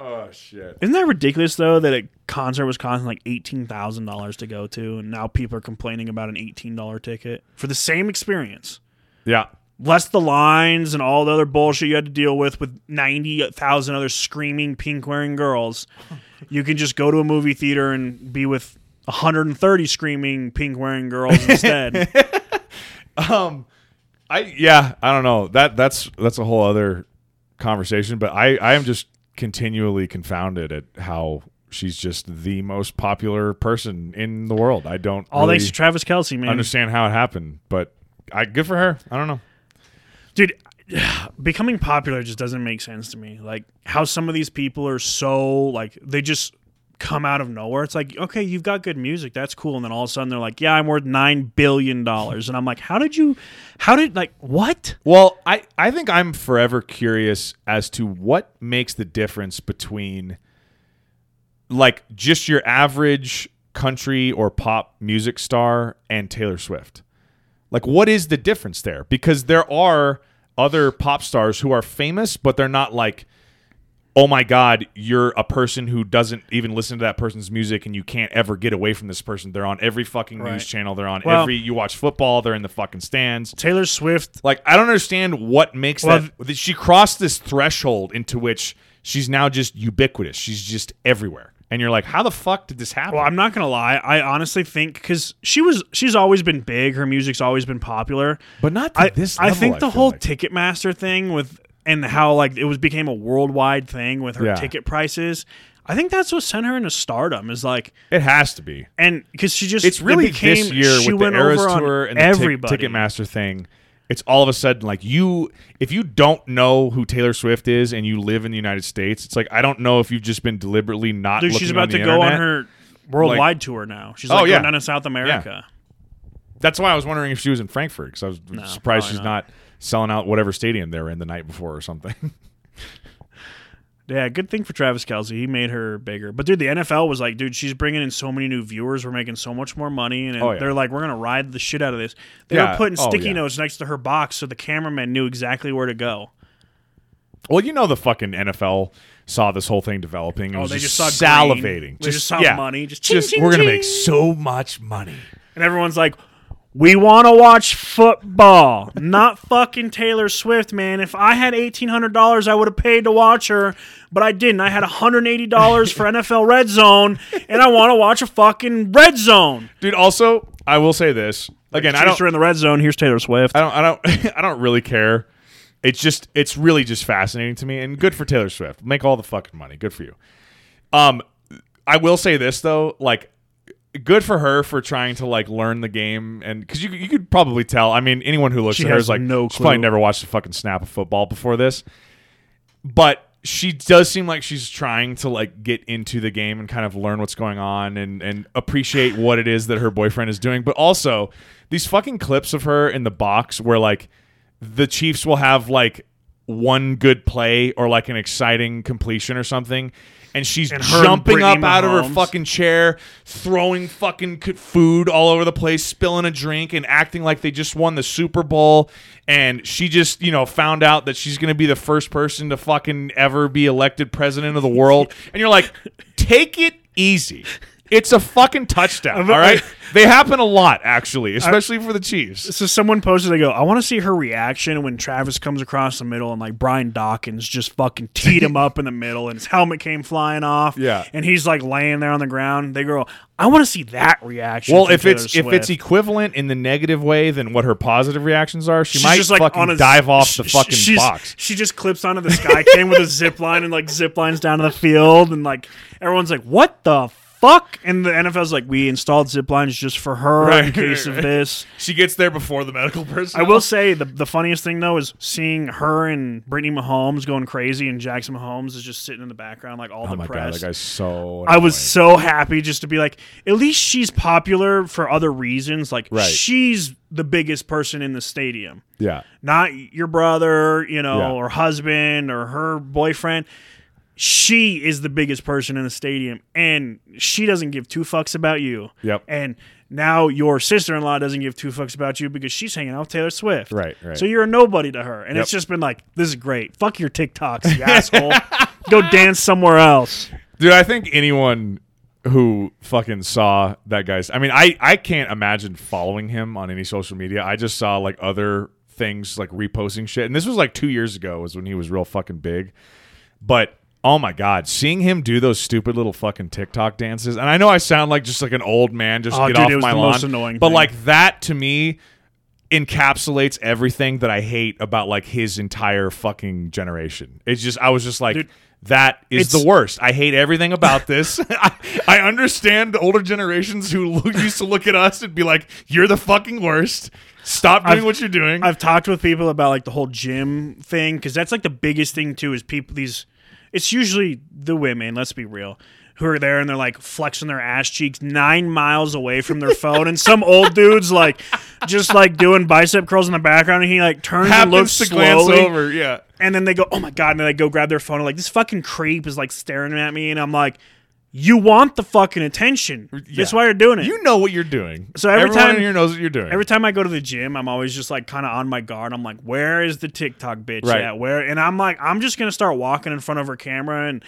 Oh shit. isn't that ridiculous though that a concert was costing like eighteen thousand dollars to go to, and now people are complaining about an eighteen dollar ticket for the same experience. Yeah. less the lines and all the other bullshit you had to deal with with 90,000 other screaming pink wearing girls. You can just go to a movie theater and be with 130 screaming pink wearing girls instead. Um, I yeah, I don't know that that's that's a whole other conversation. But I I am just continually confounded at how she's just the most popular person in the world. I don't all really thanks to Travis Kelce, man. understand how it happened, but I good for her. I don't know. Dude, becoming popular just doesn't make sense to me. Like how some of these people are so like they just come out of nowhere. It's like, okay, you've got good music, that's cool, and then all of a sudden they're like, yeah, I'm worth 9 billion dollars. And I'm like, how did you how did like what? Well, I, I think I'm forever curious as to what makes the difference between like just your average country or pop music star and Taylor Swift. Like what is the difference there? Because there are other pop stars who are famous but they're not like oh my god, you're a person who doesn't even listen to that person's music and you can't ever get away from this person. They're on every fucking Right. news channel. They're on Well- every you watch football, they're in the fucking stands. Taylor Swift Like I don't understand what makes Well, that, that she crossed this threshold into which she's now just ubiquitous. She's just everywhere. and you're like, how the fuck did this happen? Well, I'm not gonna lie. I honestly think because she was, she's always been big. Her music's always been popular. but not to I, this. I think the feel whole like. Ticketmaster thing with and how like it was became a worldwide thing with her Yeah. ticket prices. I think that's what sent her into stardom. Is like it has to be. and because she just It's it really became, this year she with the went Eras on tour and the Tic- everybody. Ticketmaster thing. It's all of a sudden like you, if you don't know who Taylor Swift is and you live in the United States, it's like I don't know if you've just been deliberately not. Dude, looking she's about the to go on her worldwide tour now. She's Oh, like yeah. going down to South America. That's why I was wondering if she was in Frankfurt because I was surprised she's not. not selling out whatever stadium they were in the night before or something. Yeah, good thing for Travis Kelce. He made her bigger. But dude, the NFL was like, dude, she's bringing in so many new viewers. We're making so much more money, and Oh, yeah. they're like, we're gonna ride the shit out of this. They Yeah. were putting Oh, sticky yeah. notes next to her box so the cameraman knew exactly where to go. well, you know the fucking NFL saw this whole thing developing and Oh, was they just, just saw green. salivating. They just saw yeah, money. Just just ching, ching, we're gonna make so much money. And everyone's like, we want to watch football, not fucking Taylor Swift, man. If I had $1,800, I would have paid to watch her, but I didn't. I had $180 for NFL Red Zone, and I want to watch a fucking Red Zone. Dude, also, I will say this again. I don't, in the Red Zone. Here's Taylor Swift. I don't, I don't, I don't really care. It's just, it's really just fascinating to me, and good for Taylor Swift. Make all the fucking money. Good for you. Um, I will say this though, like, good for her for trying to like learn the game, and because you, you could probably tell. I mean, anyone who looks She at her has is like, no she's probably never watched a fucking snap of football before this, but. She does seem like she's trying to like get into the game and kind of learn what's going on and and appreciate what it is that her boyfriend is doing. But also these fucking clips of her in the box where like the Chiefs will have like one good play or like an exciting completion or something. And she's And jumping up Brittany out of her fucking chair, throwing fucking food all over the place, spilling a drink, and acting like they just won the Super Bowl. And she just, you know, found out that she's going to be the first person to fucking ever be elected president of the world. And you're like, take it easy. It's a fucking touchdown, all right? They happen a lot, actually, especially for the Chiefs. So someone posted, they go, I want to see her reaction when Travis comes across the middle and like Brian Dawkins just fucking teed him up in the middle and his helmet came flying off. Yeah. And he's like laying there on the ground. They go, I want to see that reaction. Well, if it's Taylor if it's equivalent in the negative way than what her positive reactions are, she She's might just like fucking a dive off the fucking box. She just clips onto the sky cam with a zip line and like zip lines down to the field and like everyone's like, "What the fuck?" And the NFL's like, "We installed zip lines just for her in case right, of this." She gets there before the medical person. I will say the the funniest thing though is seeing her and Brittany Mahomes going crazy, and Jackson Mahomes is just sitting in the background like all Oh my god, depressed. that guy's so. I was so happy just to be like, at least she's popular for other reasons. Like Right. she's the biggest person in the stadium, yeah. not your brother, you know, Yeah. or husband or her boyfriend. She is the biggest person in the stadium, and she doesn't give two fucks about you. Yep. And now your sister in law doesn't give two fucks about you because she's hanging out with Taylor Swift. Right, right. So you're a nobody to her. And Yep. it's just been like, this is great. Fuck your TikToks, you asshole. Go dance somewhere else. Dude, I think anyone who fucking saw that guy's I mean, I I can't imagine following him on any social media. I just saw like other things like reposting shit. And this was like 2 years ago was when he was real fucking big. But Oh my god, seeing him do those stupid little fucking TikTok dances, and I know I sound like just like an old man, just Oh, get dude, off it was my the lawn. most annoying but thing. like that to me encapsulates everything that I hate about like his entire fucking generation. It's just I was just like Dude, that is it's- the worst. I hate everything about this. I, I understand the older generations who used to look at us and be like, "You're the fucking worst. Stop doing I've- what you're doing." I've talked with people about like the whole gym thing because that's like the biggest thing too is people these it's usually the women let's be real who are there and they're like flexing their ass cheeks nine miles away from their phone and some old dude's like just like doing bicep curls in the background and he like turns and Happens looks to slowly glance over. Yeah. and then they go oh my god and then they go grab their phone and like this fucking creep is like staring at me and I'm like you want the fucking attention that's why you're doing it You know what you're doing. So every Everyone time- in here knows what you're doing. Every time I go to the gym, I'm always just like kind of on my guard. I'm like, where is the TikTok bitch Right. at? Where? And I'm like, I'm just gonna start walking in front of her camera. And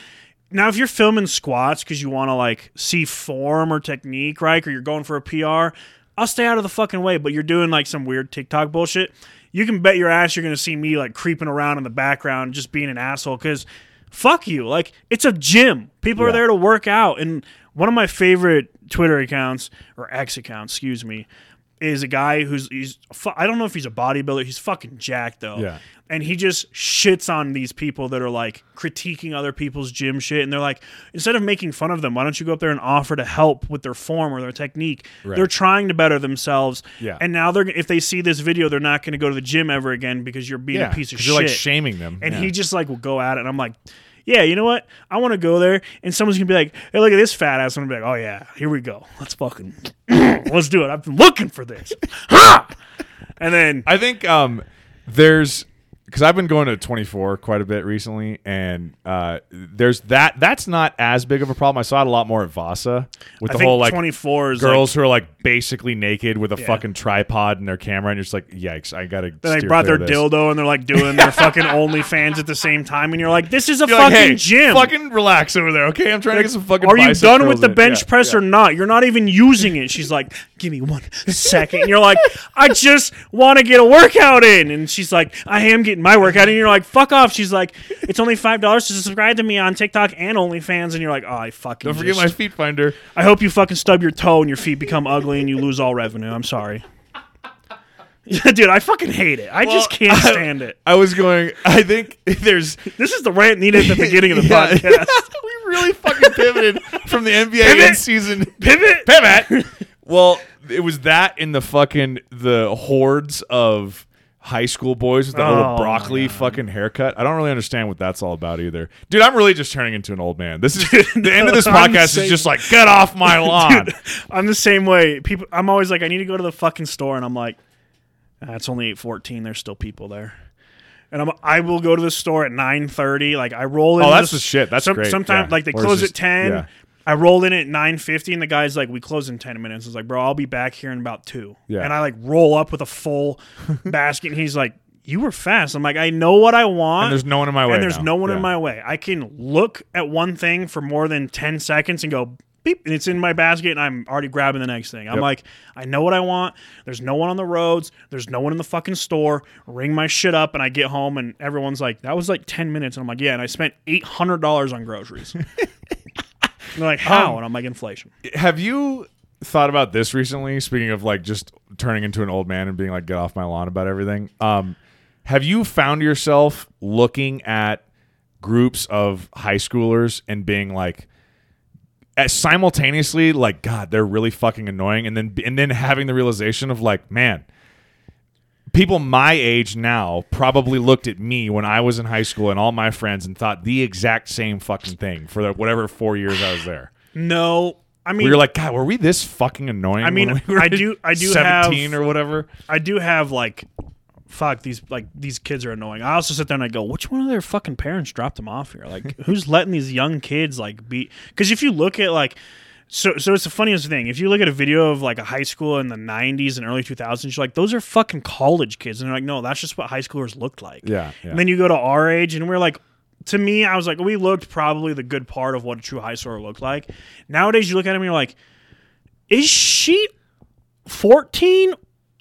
now, if you're filming squats because you want to like see form or technique, right, or you're going for a PR, I'll stay out of the fucking way. But you're doing like some weird TikTok bullshit. You can bet your ass you're gonna see me like creeping around in the background, just being an asshole because. Fuck you. Like it's a gym. People are there to work out. And one of my favorite Twitter accounts or X accounts, excuse me, is a guy who's he's I don't know if he's a bodybuilder. He's fucking jacked though. Yeah. And he just shits on these people that are like critiquing other people's gym shit. And they're like, instead of making fun of them, why don't you go up there and offer to help with their form or their technique? Right. They're trying to better themselves. Yeah. And now they're if they see this video, they're not going to go to the gym ever again because you're being Yeah, a piece of shit. you're like shaming them. And Yeah. he just like will go at it, and I'm like, yeah, you know what? I want to go there, and someone's gonna be like, hey, look at this fat ass. I'm gonna be like, oh yeah, here we go. Let's fucking let's do it. I've been looking for this. Ha! And then I think um, there's because I've been going to 24 quite a bit recently, and uh, there's that. That's not as big of a problem. I saw it a lot more at Vasa with I the whole like 24 is girls who are like basically naked with a Yeah. fucking tripod and their camera, and you're just like, yikes! I gotta. Like, they brought their dildo and they're like doing their fucking OnlyFans at the same time, and you're like, this is a You're fucking like, hey, gym. fucking relax over there, okay? I'm trying to get some fucking. Are you done with the bench Yeah, press yeah. or not? You're not even using it. She's like, give me one second. And you're like, I just want to get a workout in. And she's like, I am getting my workout. And you're like, fuck off. She's like, it's only $5 to subscribe to me on TikTok and OnlyFans. And you're like, oh, I fucking Don't forget just- my FeetFinder. I hope you fucking stub your toe and your feet become ugly and you lose all revenue. I'm sorry. Yeah, dude, I fucking hate it. I just Well, can't I- stand it. I was going. I think there's This is the rant needed at the beginning of the Yeah. podcast. we really fucking pivoted from the NBA Pivot. in season. Pivot. Pivot. well, it was that in the fucking the hordes of high school boys with that Oh, little broccoli fucking haircut. I don't really understand what that's all about either. Dude, I'm really just turning into an old man. This is the end of this podcast saying- is just like get off my lawn. Dude, I'm the same way. People, I'm always like, I need to go to the fucking store, and I'm like, ah, it's only eight fourteen. There's still people there, and I'm I will go to the store at nine thirty. Like I roll in. Oh, that's the the shit. That's great. Sometimes Yeah. like they Or close just- at ten. yeah. I roll in at nine fifty, and the guy's like, "We close in ten minutes." I was like, "Bro, I'll be back here in about two. Yeah. And I like roll up with a full basket, and he's like, "You were fast." I'm like, "I know what I want." And there's no one in my way. and there's now. no one Yeah. in my way. I can look at one thing for more than 10 seconds and go beep and it's in my basket and I'm already grabbing the next thing. I'm Yep. like, I know what I want. There's no one on the roads. There's no one in the fucking store. Ring my shit up and I get home and everyone's like, that was like 10 minutes. And I'm like, yeah. And I spent $800 on groceries. And They're like, how? Um, and I'm like, inflation. Have you thought about this recently? Speaking of like just turning into an old man and being like, get off my lawn about everything. Um, have you found yourself looking at groups of high schoolers and being like, simultaneously like, God, they're really fucking annoying, and then and then having the realization of like, man, people my age now probably looked at me when I was in high school and all my friends and thought the exact same fucking thing for the, whatever four years I was there. No. I mean, We were like, God, were we this fucking annoying? I mean, when we were I do- I do have- seventeen or whatever. I do have like, fuck these like these kids are annoying. I also sit there and I go, which one of their fucking parents dropped them off here? Like, who's letting these young kids like be? Because if you look at like. So, so it's the funniest thing. If you look at a video of like a high school in the '90s and early 2000s, you're like, those are fucking college kids, and they're like, no, that's just what high schoolers looked like. Yeah, yeah. And then you go to our age, and we're like, to me, I was like, we looked probably the good part of what a true high schooler looked like. Nowadays, you look at him, and you're like, is she 14,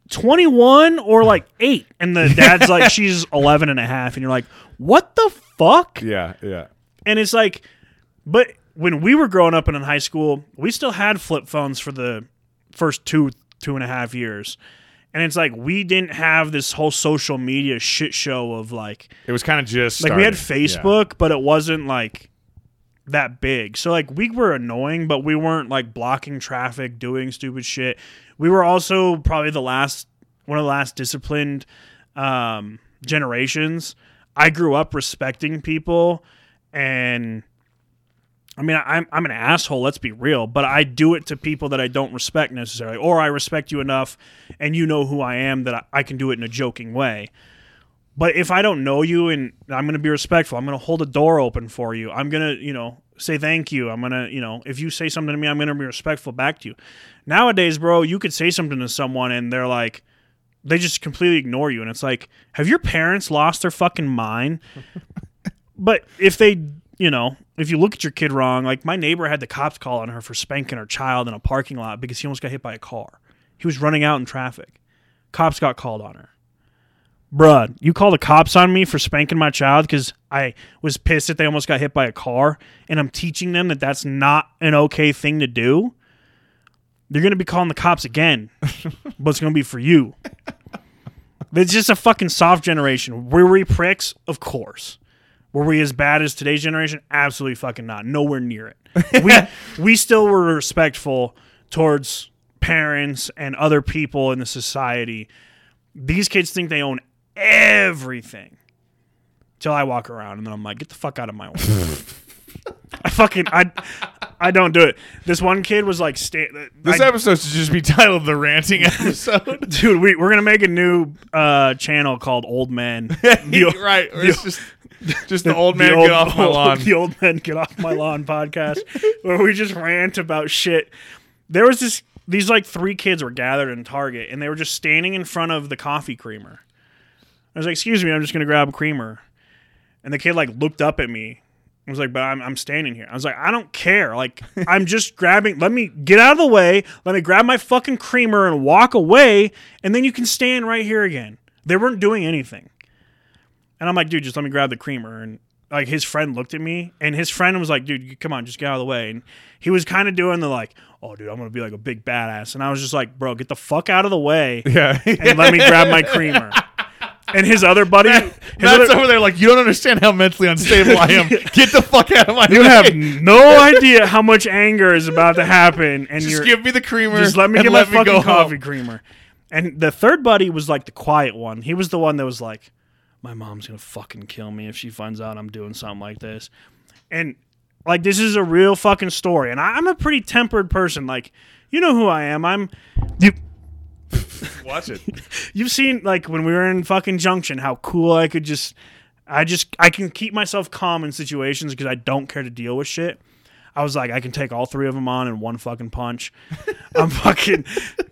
21, or like 8? And the dad's like, she's 11 and a half. And you're like, what the fuck? yeah, yeah. And it's like, but when we were growing up and in high school, we still had flip phones for the first two, two and a half years. And it's like, we didn't have this whole social media shit show of like, It was kind of just like we had. Facebook, but it wasn't like that big. So like we were annoying, but we weren't like blocking traffic, doing stupid shit. We were also probably the last one of the last disciplined um, generations. I grew up respecting people, and I mean I'm I'm an asshole. Let's be real, but I do it to people that I don't respect necessarily, or I respect you enough, and you know who I am that I, I can do it in a joking way. But if I don't know you and I'm going to be respectful, I'm going to hold a door open for you. I'm going to, you know, say thank you. I'm going to, you know, if you say something to me, I'm going to be respectful back to you. Nowadays, bro, you could say something to someone and they're like, they just completely ignore you. And it's like, have your parents lost their fucking mind? but if they, you know, if you look at your kid wrong, like my neighbor had the cops call on her for spanking her child in a parking lot because he almost got hit by a car. He was running out in traffic. Cops got called on her bruh, you call the cops on me for spanking my child because I was pissed that they almost got hit by a car, and I'm teaching them that that's not an okay thing to do. They're gonna be calling the cops again, but it's gonna be for you. It's just a fucking soft generation. Were we pricks? Of course. Were we as bad as today's generation? Absolutely fucking not. Nowhere near it. We we still were respectful towards parents and other people in the society. These kids think they own everything. Till I walk around and then I'm like, get the fuck out of my way. I fucking I I don't do it. This one kid was like, sta- This I- episode should just be titled "The Ranting Episode." dude. We, we're gonna make a new uh, channel called Old Men. The- right? It's just just the old the man old- get off my lawn. The old men get off my lawn podcast, where we just rant about shit. There was this; these like three kids were gathered in Target, and they were just standing in front of the coffee creamer. I was like, "Excuse me, I'm just gonna grab a creamer," and the kid like looked up at me. I was like, "But I'm I'm standing here." I was like, "I don't care. Like, I'm just grabbing. Let me get out of the way. Let me grab my fucking creamer and walk away, and then you can stand right here again." They weren't doing anything. And I'm like, dude, just let me grab the creamer. And like his friend looked at me, and his friend was like, dude, come on, just get out of the way. And he was kind of doing the like, oh, dude, I'm gonna be like a big badass. And I was just like, bro, get the fuck out of the way yeah, and let me grab my creamer. And his other buddy, his Matt's other, over there like you don't understand how mentally unstable I am. Get the fuck out of my you way. have no idea how much anger is about to happen, and just give me the creamer. just let me get let my me go fucking coffee home. creamer. And the third buddy was like the quiet one. He was the one that was like, "My mom's gonna fucking kill me if she finds out I'm doing something like this." And like, this is a real fucking story. And I'm a pretty tempered person. Like, you know who I am. I'm. You, Watch it. you've seen like when we were in fucking Junction, how cool I could just. I just I can keep myself calm in situations because I don't care to deal with shit. I was like, I can take all three of them on in one fucking punch. I'm fucking,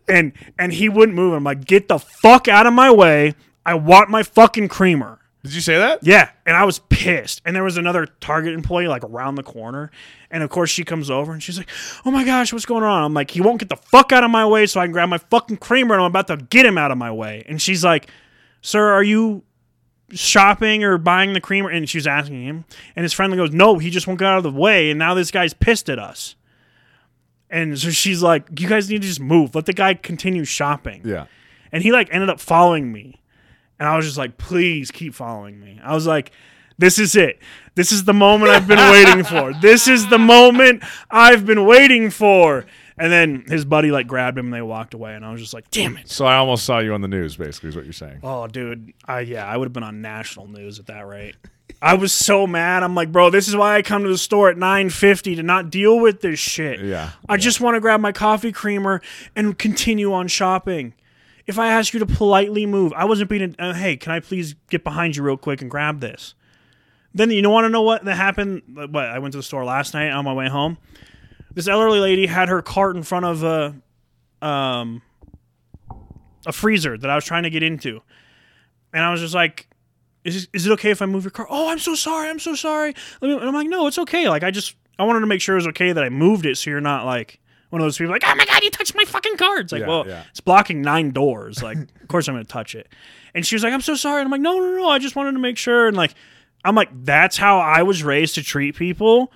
and and he wouldn't move. I'm like, get the fuck out of my way. I want my fucking creamer. Did you say that? Yeah, and I was pissed. And there was another Target employee like around the corner, and of course she comes over and she's like, "Oh my gosh, what's going on?" I'm like, "He won't get the fuck out of my way, so I can grab my fucking creamer, and I'm about to get him out of my way." And she's like, "Sir, are you shopping or buying the creamer?" And she's asking him, and his friend goes, "No, he just won't get out of the way." And now this guy's pissed at us. And so she's like, "You guys need to just move. Let the guy continue shopping." Yeah. and he like ended up following me and i was just like please keep following me. I was like this is it. This is the moment i've been waiting for. This is the moment i've been waiting for. And then his buddy like grabbed him and they walked away. And i was just like damn it. So I almost saw you on the news. Basically, is what you're saying. oh dude. I yeah i would have been on national news at that rate. I was so mad. I'm like bro this is why i come to the store at 9.50 to not deal with this shit. Yeah. I just want to grab my coffee creamer and continue on shopping. If I ask you to politely move, I wasn't being, uh, hey, can I please get behind you real quick and grab this? Then you don't want to know what that happened? What I went to the store last night on my way home. This elderly lady had her cart in front of a, um, a freezer that I was trying to get into, and I was just like, "Is is it okay if I move your car?" Oh, I'm so sorry. I'm so sorry. And I'm like, "No, it's okay. Like I just I wanted to make sure it was okay that I moved it, so you're not like." One of those people like, oh my god, you touched my fucking car. It's like, Yeah, well, yeah. it's blocking nine doors. Like, of course I'm gonna touch it. And she was like, I'm so sorry. And I'm like, no, no, no. I just wanted to make sure. And like, I'm like, that's how I was raised to treat people.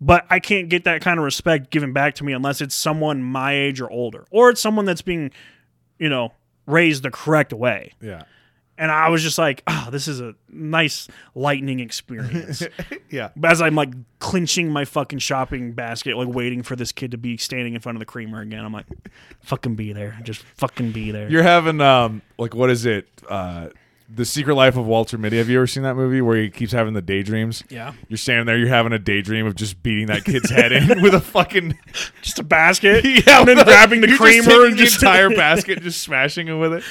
But I can't get that kind of respect given back to me unless it's someone my age or older, or it's someone that's being, you know, raised the correct way. Yeah. And I was just like, oh, this is a nice lightning experience. Yeah. But as I'm like clinching my fucking shopping basket, like waiting for this kid to be standing in front of the creamer again, I'm like, fucking be there. Just fucking be there. You're having um like what is it? Uh The Secret Life of Walter Mitty. Have you ever seen that movie where he keeps having the daydreams? yeah. You're standing there, you're having a daydream of just beating that kid's head in with a fucking Just a basket. yeah, And then grabbing the creamer just and the just entire basket, and just smashing him with it.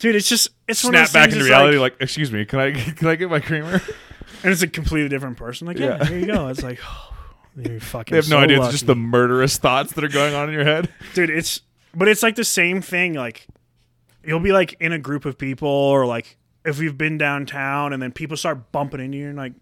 Dude, it's just it's Snap back into reality. like- Like, excuse me, can I can I get my creamer? and it's a completely different person. Like, yeah, Yeah. here you go. It's like, oh, you're fucking. They have no so idea. It's just the murderous thoughts that are going on in your head. dude. It's but it's like the same thing. Like, you'll be like in a group of people, or like if we've been downtown, and then people start bumping into you, and like,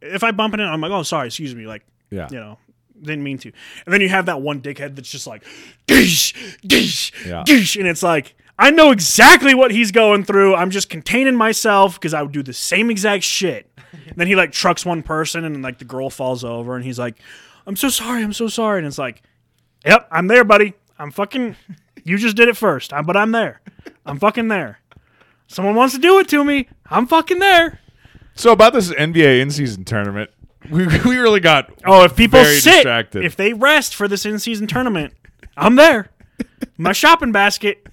if I bump into, I'm like, oh, sorry, excuse me, like, Yeah. you know. Didn't mean to. And then you have that one dickhead that's just like, geesh, geesh, Yeah. geesh. And it's like, I know exactly what he's going through. I'm just containing myself because I would do the same exact shit. And then he like trucks one person and like the girl falls over and he's like, I'm so sorry, I'm so sorry. And it's like, Yep, I'm there, buddy. I'm fucking you just did it first. I'm, but I'm there. I'm fucking there. Someone wants to do it to me. I'm fucking there. So about this NBA in season tournament, we, we really got Oh, if people very sit, distracted. if they rest for this in-season tournament, I'm there. My shopping basket.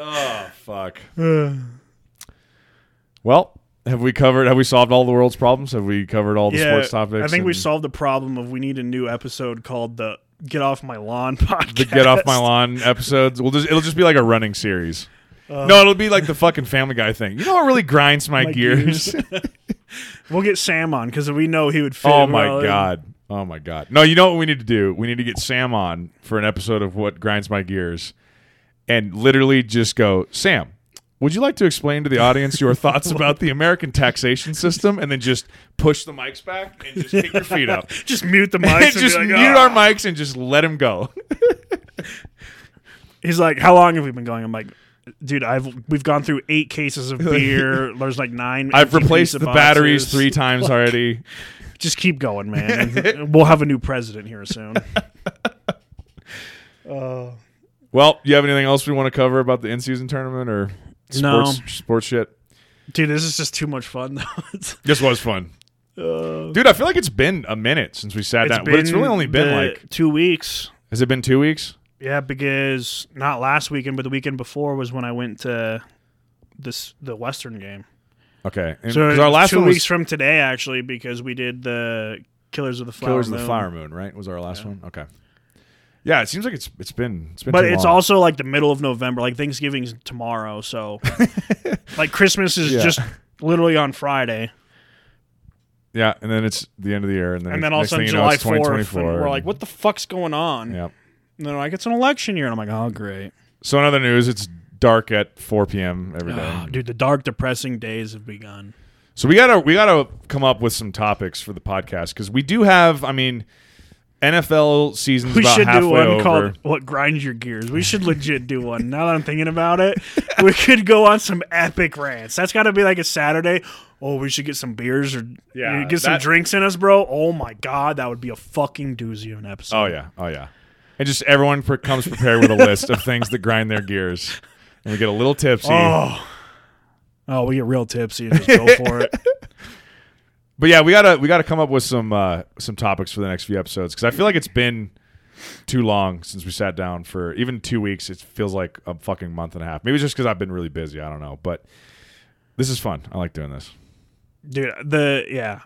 Oh fuck. well, have we covered? Have we solved all the world's problems? Have we covered all the sports topics? I think we solved the problem of we need a new episode called the "Get Off My Lawn" podcast. the get off my lawn episodes. We'll just it'll just be like a running series. no, it'll be like the fucking Family Guy thing. You know what really grinds my, Uh, My gears? We'll get Sam on because we know he would fit. oh my well in. god. Oh my god. No, you know what we need to do? We need to get Sam on for an episode of what grinds my gears, and literally just go, Sam. Would you like to explain to the audience your thoughts about the American taxation system, and then just push the mics back and just kick your feet up, Just mute the mics. and just like, mute "Ah." our mics and just let him go? He's like, "How long have we been going?" I'm like, "Dude, I've we've gone through eight cases of beer. There's like nine. I've replaced the batteries three times already. Just keep going, man. we'll have a new president here soon. Well, you have anything else we want to cover about the in-season tournament or No. sports sports shit? Dude, this is just too much fun though. This was fun, uh, dude. I feel like it's been a minute since we sat down, but it's really only been like two weeks. has it been two weeks? Yeah, because not last weekend, but the weekend before was when I went to this the Western game. Okay, and, So our last two one weeks was from today, actually, because we did the Killers of the Flower Killers of the Moon. Flower Moon, right? Was our last one? Okay. Yeah, it seems like it's it's been it's been But it's long. also like the middle of November. Like Thanksgiving's tomorrow, so like Christmas is Yeah. just literally on Friday, yeah, and then it's the end of the year, and then and then all of a sudden July fourth, 2024. we're like, "What the fuck's going on?" Yep. And then like, "It's an election year," and I'm like, "Oh, great, So in other news, it's dark at 4 p.m. every day. Ah, dude." The dark, depressing days have begun. So we gotta we gotta come up with some topics for the podcast because we do have. I mean, NFL season's We about should do one over. called "What Grinds Your Gears." We should legit do one. Now that I'm thinking about it, we could go on some epic rants. That's got to be like a Saturday. Oh, we should get some beers or Yeah, get some that- drinks in us, bro. Oh my god, that would be a fucking doozy of an episode. Oh yeah, oh yeah, and just everyone pre- comes prepared with a list of things that grind their gears, and we get a little tipsy. Oh. Oh, we get real tipsy and just go for it. But yeah, we gotta we gotta come up with some uh, some topics for the next few episodes because I feel like it's been too long since we sat down for even two weeks. It feels like a fucking month and a half. Maybe it's just because I've been really busy. I don't know, but this is fun. I like doing this. Dude, the yeah.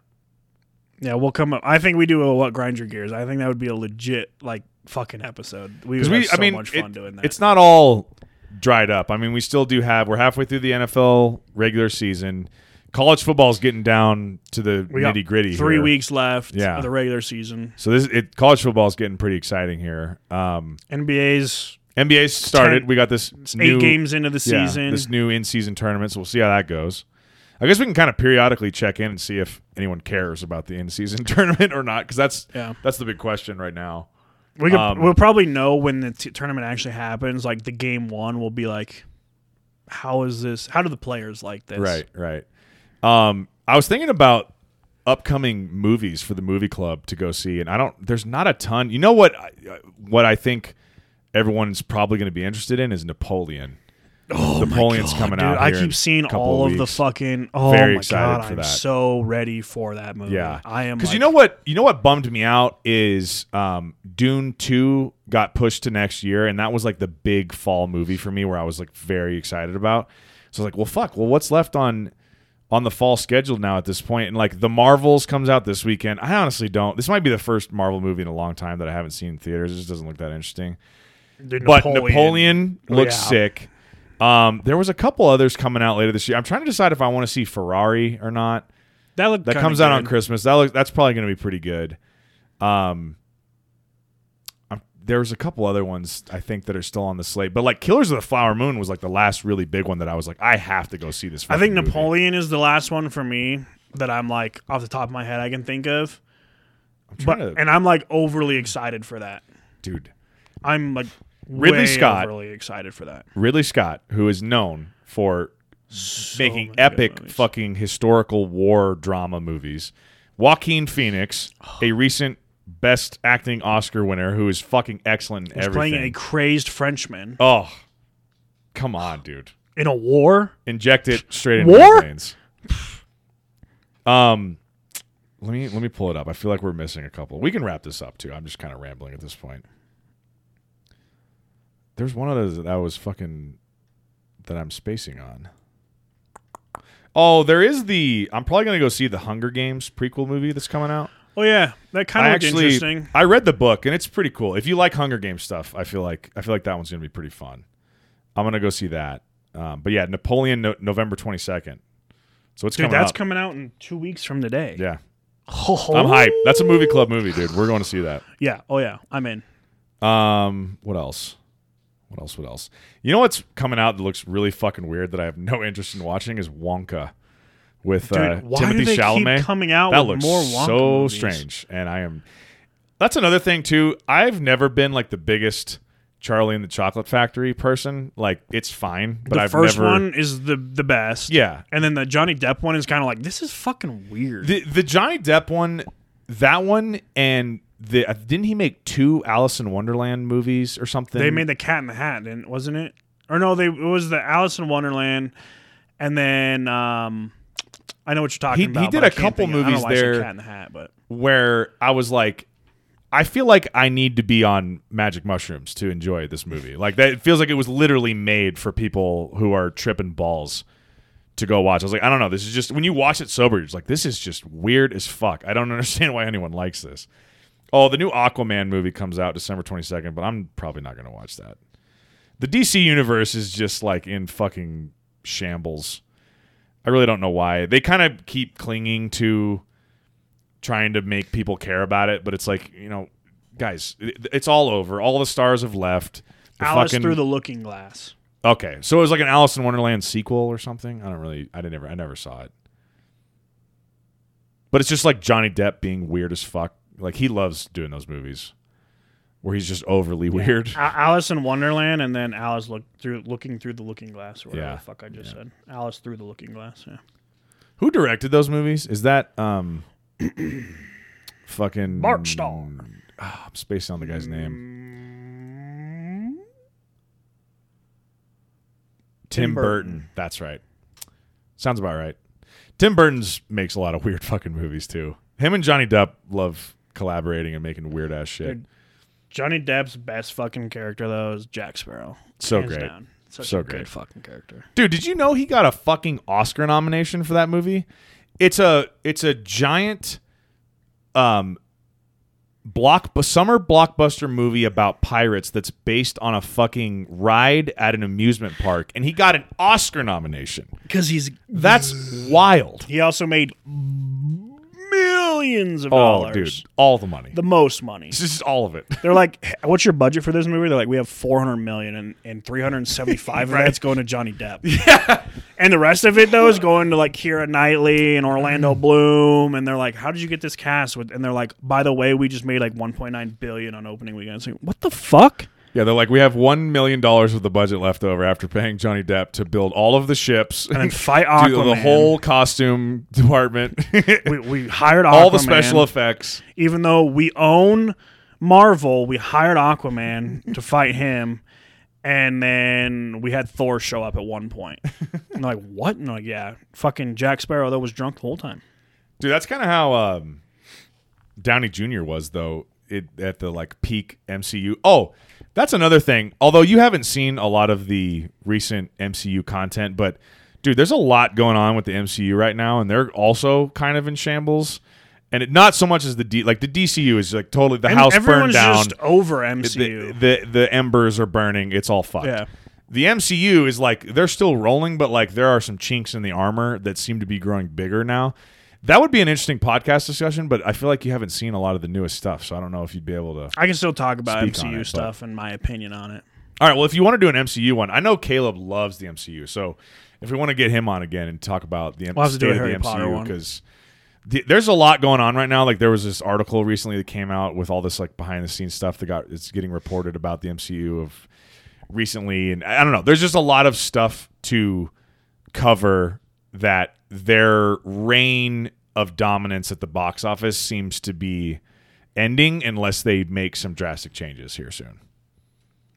Yeah, we'll come up. I think we do a what grind your gears. I think that would be a legit like fucking episode. We would Because have so I mean, much fun it- doing that. it's not all dried up. I mean, we still do have. We're halfway through the NFL regular season. College football's getting down to the We nitty gritty. Three here. weeks left Yeah. of the regular season. So this it, college football is getting pretty exciting here. Um, NBA's NBA started. Ten- we got this eight new games into the yeah, season. this new in-season tournament. So we'll see how that goes. I guess we can kind of periodically check in and see if anyone cares about the in-season tournament or not, because that's yeah, that's the big question right now. we could, um, we'll probably know when the t- tournament actually happens. Like the game one will be like, how is this? How do the players like this? Right, right. Um, I was thinking about upcoming movies for the movie club to go see, and I don't. There's not a ton. You know what? I- What I think everyone's probably going to be interested in is Napoleon. Oh my Napoleon's God, coming dude, out I keep seeing all of of the fucking. Oh Very my god, for I'm that. so ready for that movie. Yeah. I am. Because Like, you know what? You know what bummed me out is um, Dune Two got pushed to next year, and that was like the big fall movie for me, where I was like very excited about. So I was like, well, fuck. Well, what's left on on the fall schedule now at this point? And like the Marvels comes out this weekend. I honestly don't. This might be the first Marvel movie in a long time that I haven't seen in theaters. It just doesn't look that interesting. But Napoleon, Oh, looks yeah. sick. Um, there was a couple others coming out later this year. I'm trying to decide if I want to see Ferrari or not. That looked That comes out on. Christmas. That looks, that's probably going to be pretty good. Um, there's a couple other ones I think that are still on the slate, but like Killers of the Flower Moon was like the last really big one that I was like, I have to go see this. I think movie. Napoleon is the last one for me that I'm like off the top of my head I can think of. I'm But to, and I'm like overly excited for that. dude. I'm like Ridley Scott. overly excited for that. Ridley Scott, who is known for making epic fucking historical war drama movies. Joaquin Phoenix, a recent Best Acting Oscar winner, who is fucking excellent in He's everything. playing a crazed Frenchman oh, come on, dude! in a war. Inject it straight into War? your veins. Um, let me let me pull it up. I feel like we're missing a couple. We can wrap this up too. I'm just kind of rambling at this point. There's one of those that I was fucking that I'm spacing on. Oh, there is the. I'm probably gonna go see the Hunger Games prequel movie that's coming out. Oh yeah, that kind of looked actually interesting. I read the book and it's pretty cool. If you like Hunger Games stuff, I feel like I feel like that one's gonna be pretty fun. I'm gonna go see that. Um, but yeah, Napoleon, no, November 22nd. So it's Dude, coming that's up. coming out in two weeks from today. yeah, Oh, I'm hyped. That's a movie club movie, dude. We're going to see that. Yeah. Oh yeah, I'm in. Um, what else? What else? What else? You know what's coming out that looks really fucking weird that I have no interest in watching is Wonka with Dude, uh, why Timothée do they Chalamet. keep coming out that with looks more Wonka so movies? strange, and I am. That's another thing too. I've never been like the biggest Charlie and the Chocolate Factory person. Like it's fine, but the I've first never. one is the the best. Yeah, And then the Johnny Depp one is kind of like this is fucking weird. the the Johnny Depp one, that one, and the uh, didn't he make two Alice in Wonderland movies or something? they made the Cat in the Hat, didn't wasn't it? Or no, they it was the Alice in Wonderland, and then um, I know what you're talking He- he did a couple think of- I don't know movies why I said there. Cat in the Hat, but where I was like, I feel like I need to be on magic mushrooms to enjoy this movie. Like that, it feels like it was literally made for people who are tripping balls to go watch. I was like, I don't know. This is just when you watch it sober, you're just like, this is just weird as fuck. I don't understand why anyone likes this. Oh, the new Aquaman movie comes out December 22nd, but I'm probably not going to watch that. The DC universe is just like in fucking shambles. I really don't know why. They kind of keep clinging to trying to make people care about it, but it's like, you know, guys, it, it's all over. All the stars have left. The Alice fucking- through the Looking Glass. Okay, so it was like an Alice in Wonderland sequel or something. I don't really, I didn't never, I never saw it. But it's just like Johnny Depp being weird as fuck. Like he loves doing those movies where he's just overly weird. Alice in Wonderland, and then Alice look through looking through the Looking Glass, or whatever Yeah. the fuck I just said. Alice through the Looking Glass. Yeah. Who directed those movies? Is that um, fucking Bart Starr. Ah, I'm spacing on the guy's name. Tim, Tim Burton. Burton. That's right. Sounds about right. Tim Burton's makes a lot of weird fucking movies too. Him and Johnny Depp love collaborating and making weird ass shit. Dude, Johnny Depp's best fucking character though is Jack Sparrow. So Hands great. down. Such So a great. good fucking character. Dude, did you know he got a fucking Oscar nomination for that movie? It's a it's a giant um block summer blockbuster movie about pirates that's based on a fucking ride at an amusement park and he got an Oscar nomination. Because he's That's wild. he also made millions of Oh, dollars. dude, all the money. The most money. This is all of it. They're like, "Hey, "What's your budget for this movie?" They're like, "We have 400 million, and, and 375 Right. of that's going to Johnny Depp." Yeah, and the rest of it though is going to like Keira Knightley and Orlando mm. Bloom, and they're like, "How did you get this cast?" With and they're like, "By the way, we just made like 1.9 billion on opening weekend." It's like, what the fuck? Yeah, they're like, we have one million dollars of the budget left over after paying Johnny Depp to build all of the ships And then fight Aquaman. the whole costume department, we, we hired Aquaman. all the special effects. even though we own Marvel, we hired Aquaman to fight him, and then we had Thor show up at one point. I'm like, what? And I'm like, yeah, fucking Jack Sparrow that was drunk the whole time. Dude, that's kind of how um, Downey Jr. was though. It at the like peak MCU. Oh, that's another thing. Although you haven't seen a lot of the recent MCU content, but dude, there's a lot going on with the MCU right now, and they're also kind of in shambles. And it, not so much as the D, like the DCU is like totally the And house burned everyone's down. just over the, MCU. the the embers are burning. It's all fucked. Yeah. The MCU is like they're still rolling, but like there are some chinks in the armor that seem to be growing bigger now. That would be an interesting podcast discussion, but I feel like you haven't seen a lot of the newest stuff, so I don't know if you'd be able to. I can still talk about MCU it, but- stuff and my opinion on it. All right, well, if you want to do an MCU one, I know Caleb loves the MCU, so if we want to get him on again and talk about the We'll state of the MCU, because th- there's a lot going on right now. Like there was this article recently that came out with all this like behind the scenes stuff that got it's getting reported about the MCU of recently, and I don't know. There's just a lot of stuff to cover that their reign of dominance at the box office seems to be ending unless they make some drastic changes here soon.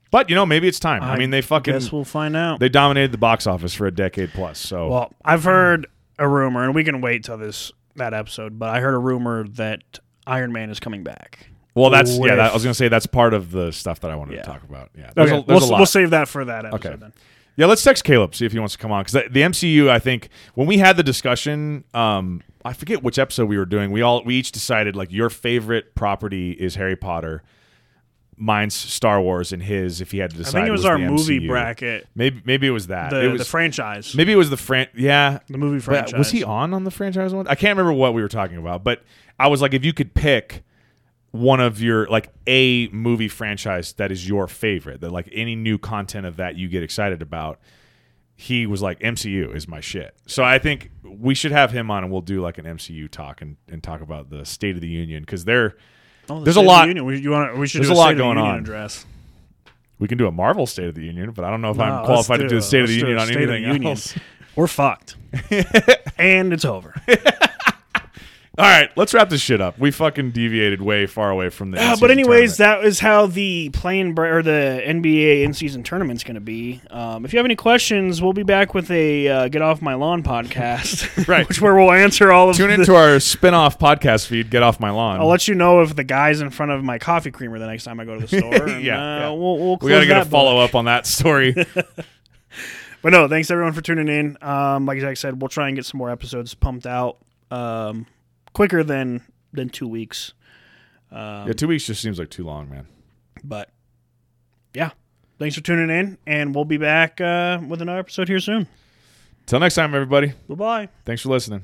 But you know, maybe it's time. I, mean, they fucking guess we'll find out. they dominated the box office for a decade plus. So well, I've heard a rumor, and we can wait till this that episode. But I heard a rumor that Iron Man is coming back. Well, that's yeah. That, I was gonna say that's part of the stuff that I wanted Yeah. to talk about. Yeah, there's Okay, a, there's we'll, a lot. we'll save that for that episode. Okay. Then. yeah, let's text Caleb see if he wants to come on because the, the MCU. I think when we had the discussion, um, I forget which episode we were doing. We all we each decided like your favorite property is Harry Potter, mine's Star Wars, and his if he had to I decide. think it was, the our movie MCU. bracket, Maybe maybe it was that. the, it was the franchise, maybe it was the fran. Yeah, the movie But franchise. was he on on the franchise one? I can't remember what we were talking about, but I was like, if you could pick one of your like a movie franchise that is your favorite, that like any new content of that you get excited about, he was like, MCU is my shit. So I think we should have him on and we'll do like an MCU talk and, and talk about the State of the Union because they're Oh, the There's State a of the lot- Union. We, you want we should there's do a lot State of the going Union on. Address. we can do a Marvel State of the Union, but I don't know if No, I'm qualified to do do a- the State of the do Union on State anything Union. else. We're fucked, and it's over. All right, let's wrap this shit up. We fucking deviated way far away from the. Uh, but anyways, tournament. that is how the playing br- or the NBA in season tournament's going to be. Um, if you have any questions, we'll be back with a uh, "Get Off My Lawn" podcast, Right. which where we'll answer all of. The Tune the, into our spin-off podcast feed. Get off my lawn. I'll let you know if the guy's in front of my coffee creamer the next time I go to the store. and, Yeah, uh, yeah. we'll, we'll we got to get a follow up on that story. But no, thanks everyone for tuning in. Um, like I said, we'll try and get some more episodes pumped out um, quicker than than two weeks. Um, yeah, two weeks just seems like too long, man. But yeah, thanks for tuning in, and we'll be back uh, with another episode here soon. Till next time, everybody. Bye bye. Thanks for listening.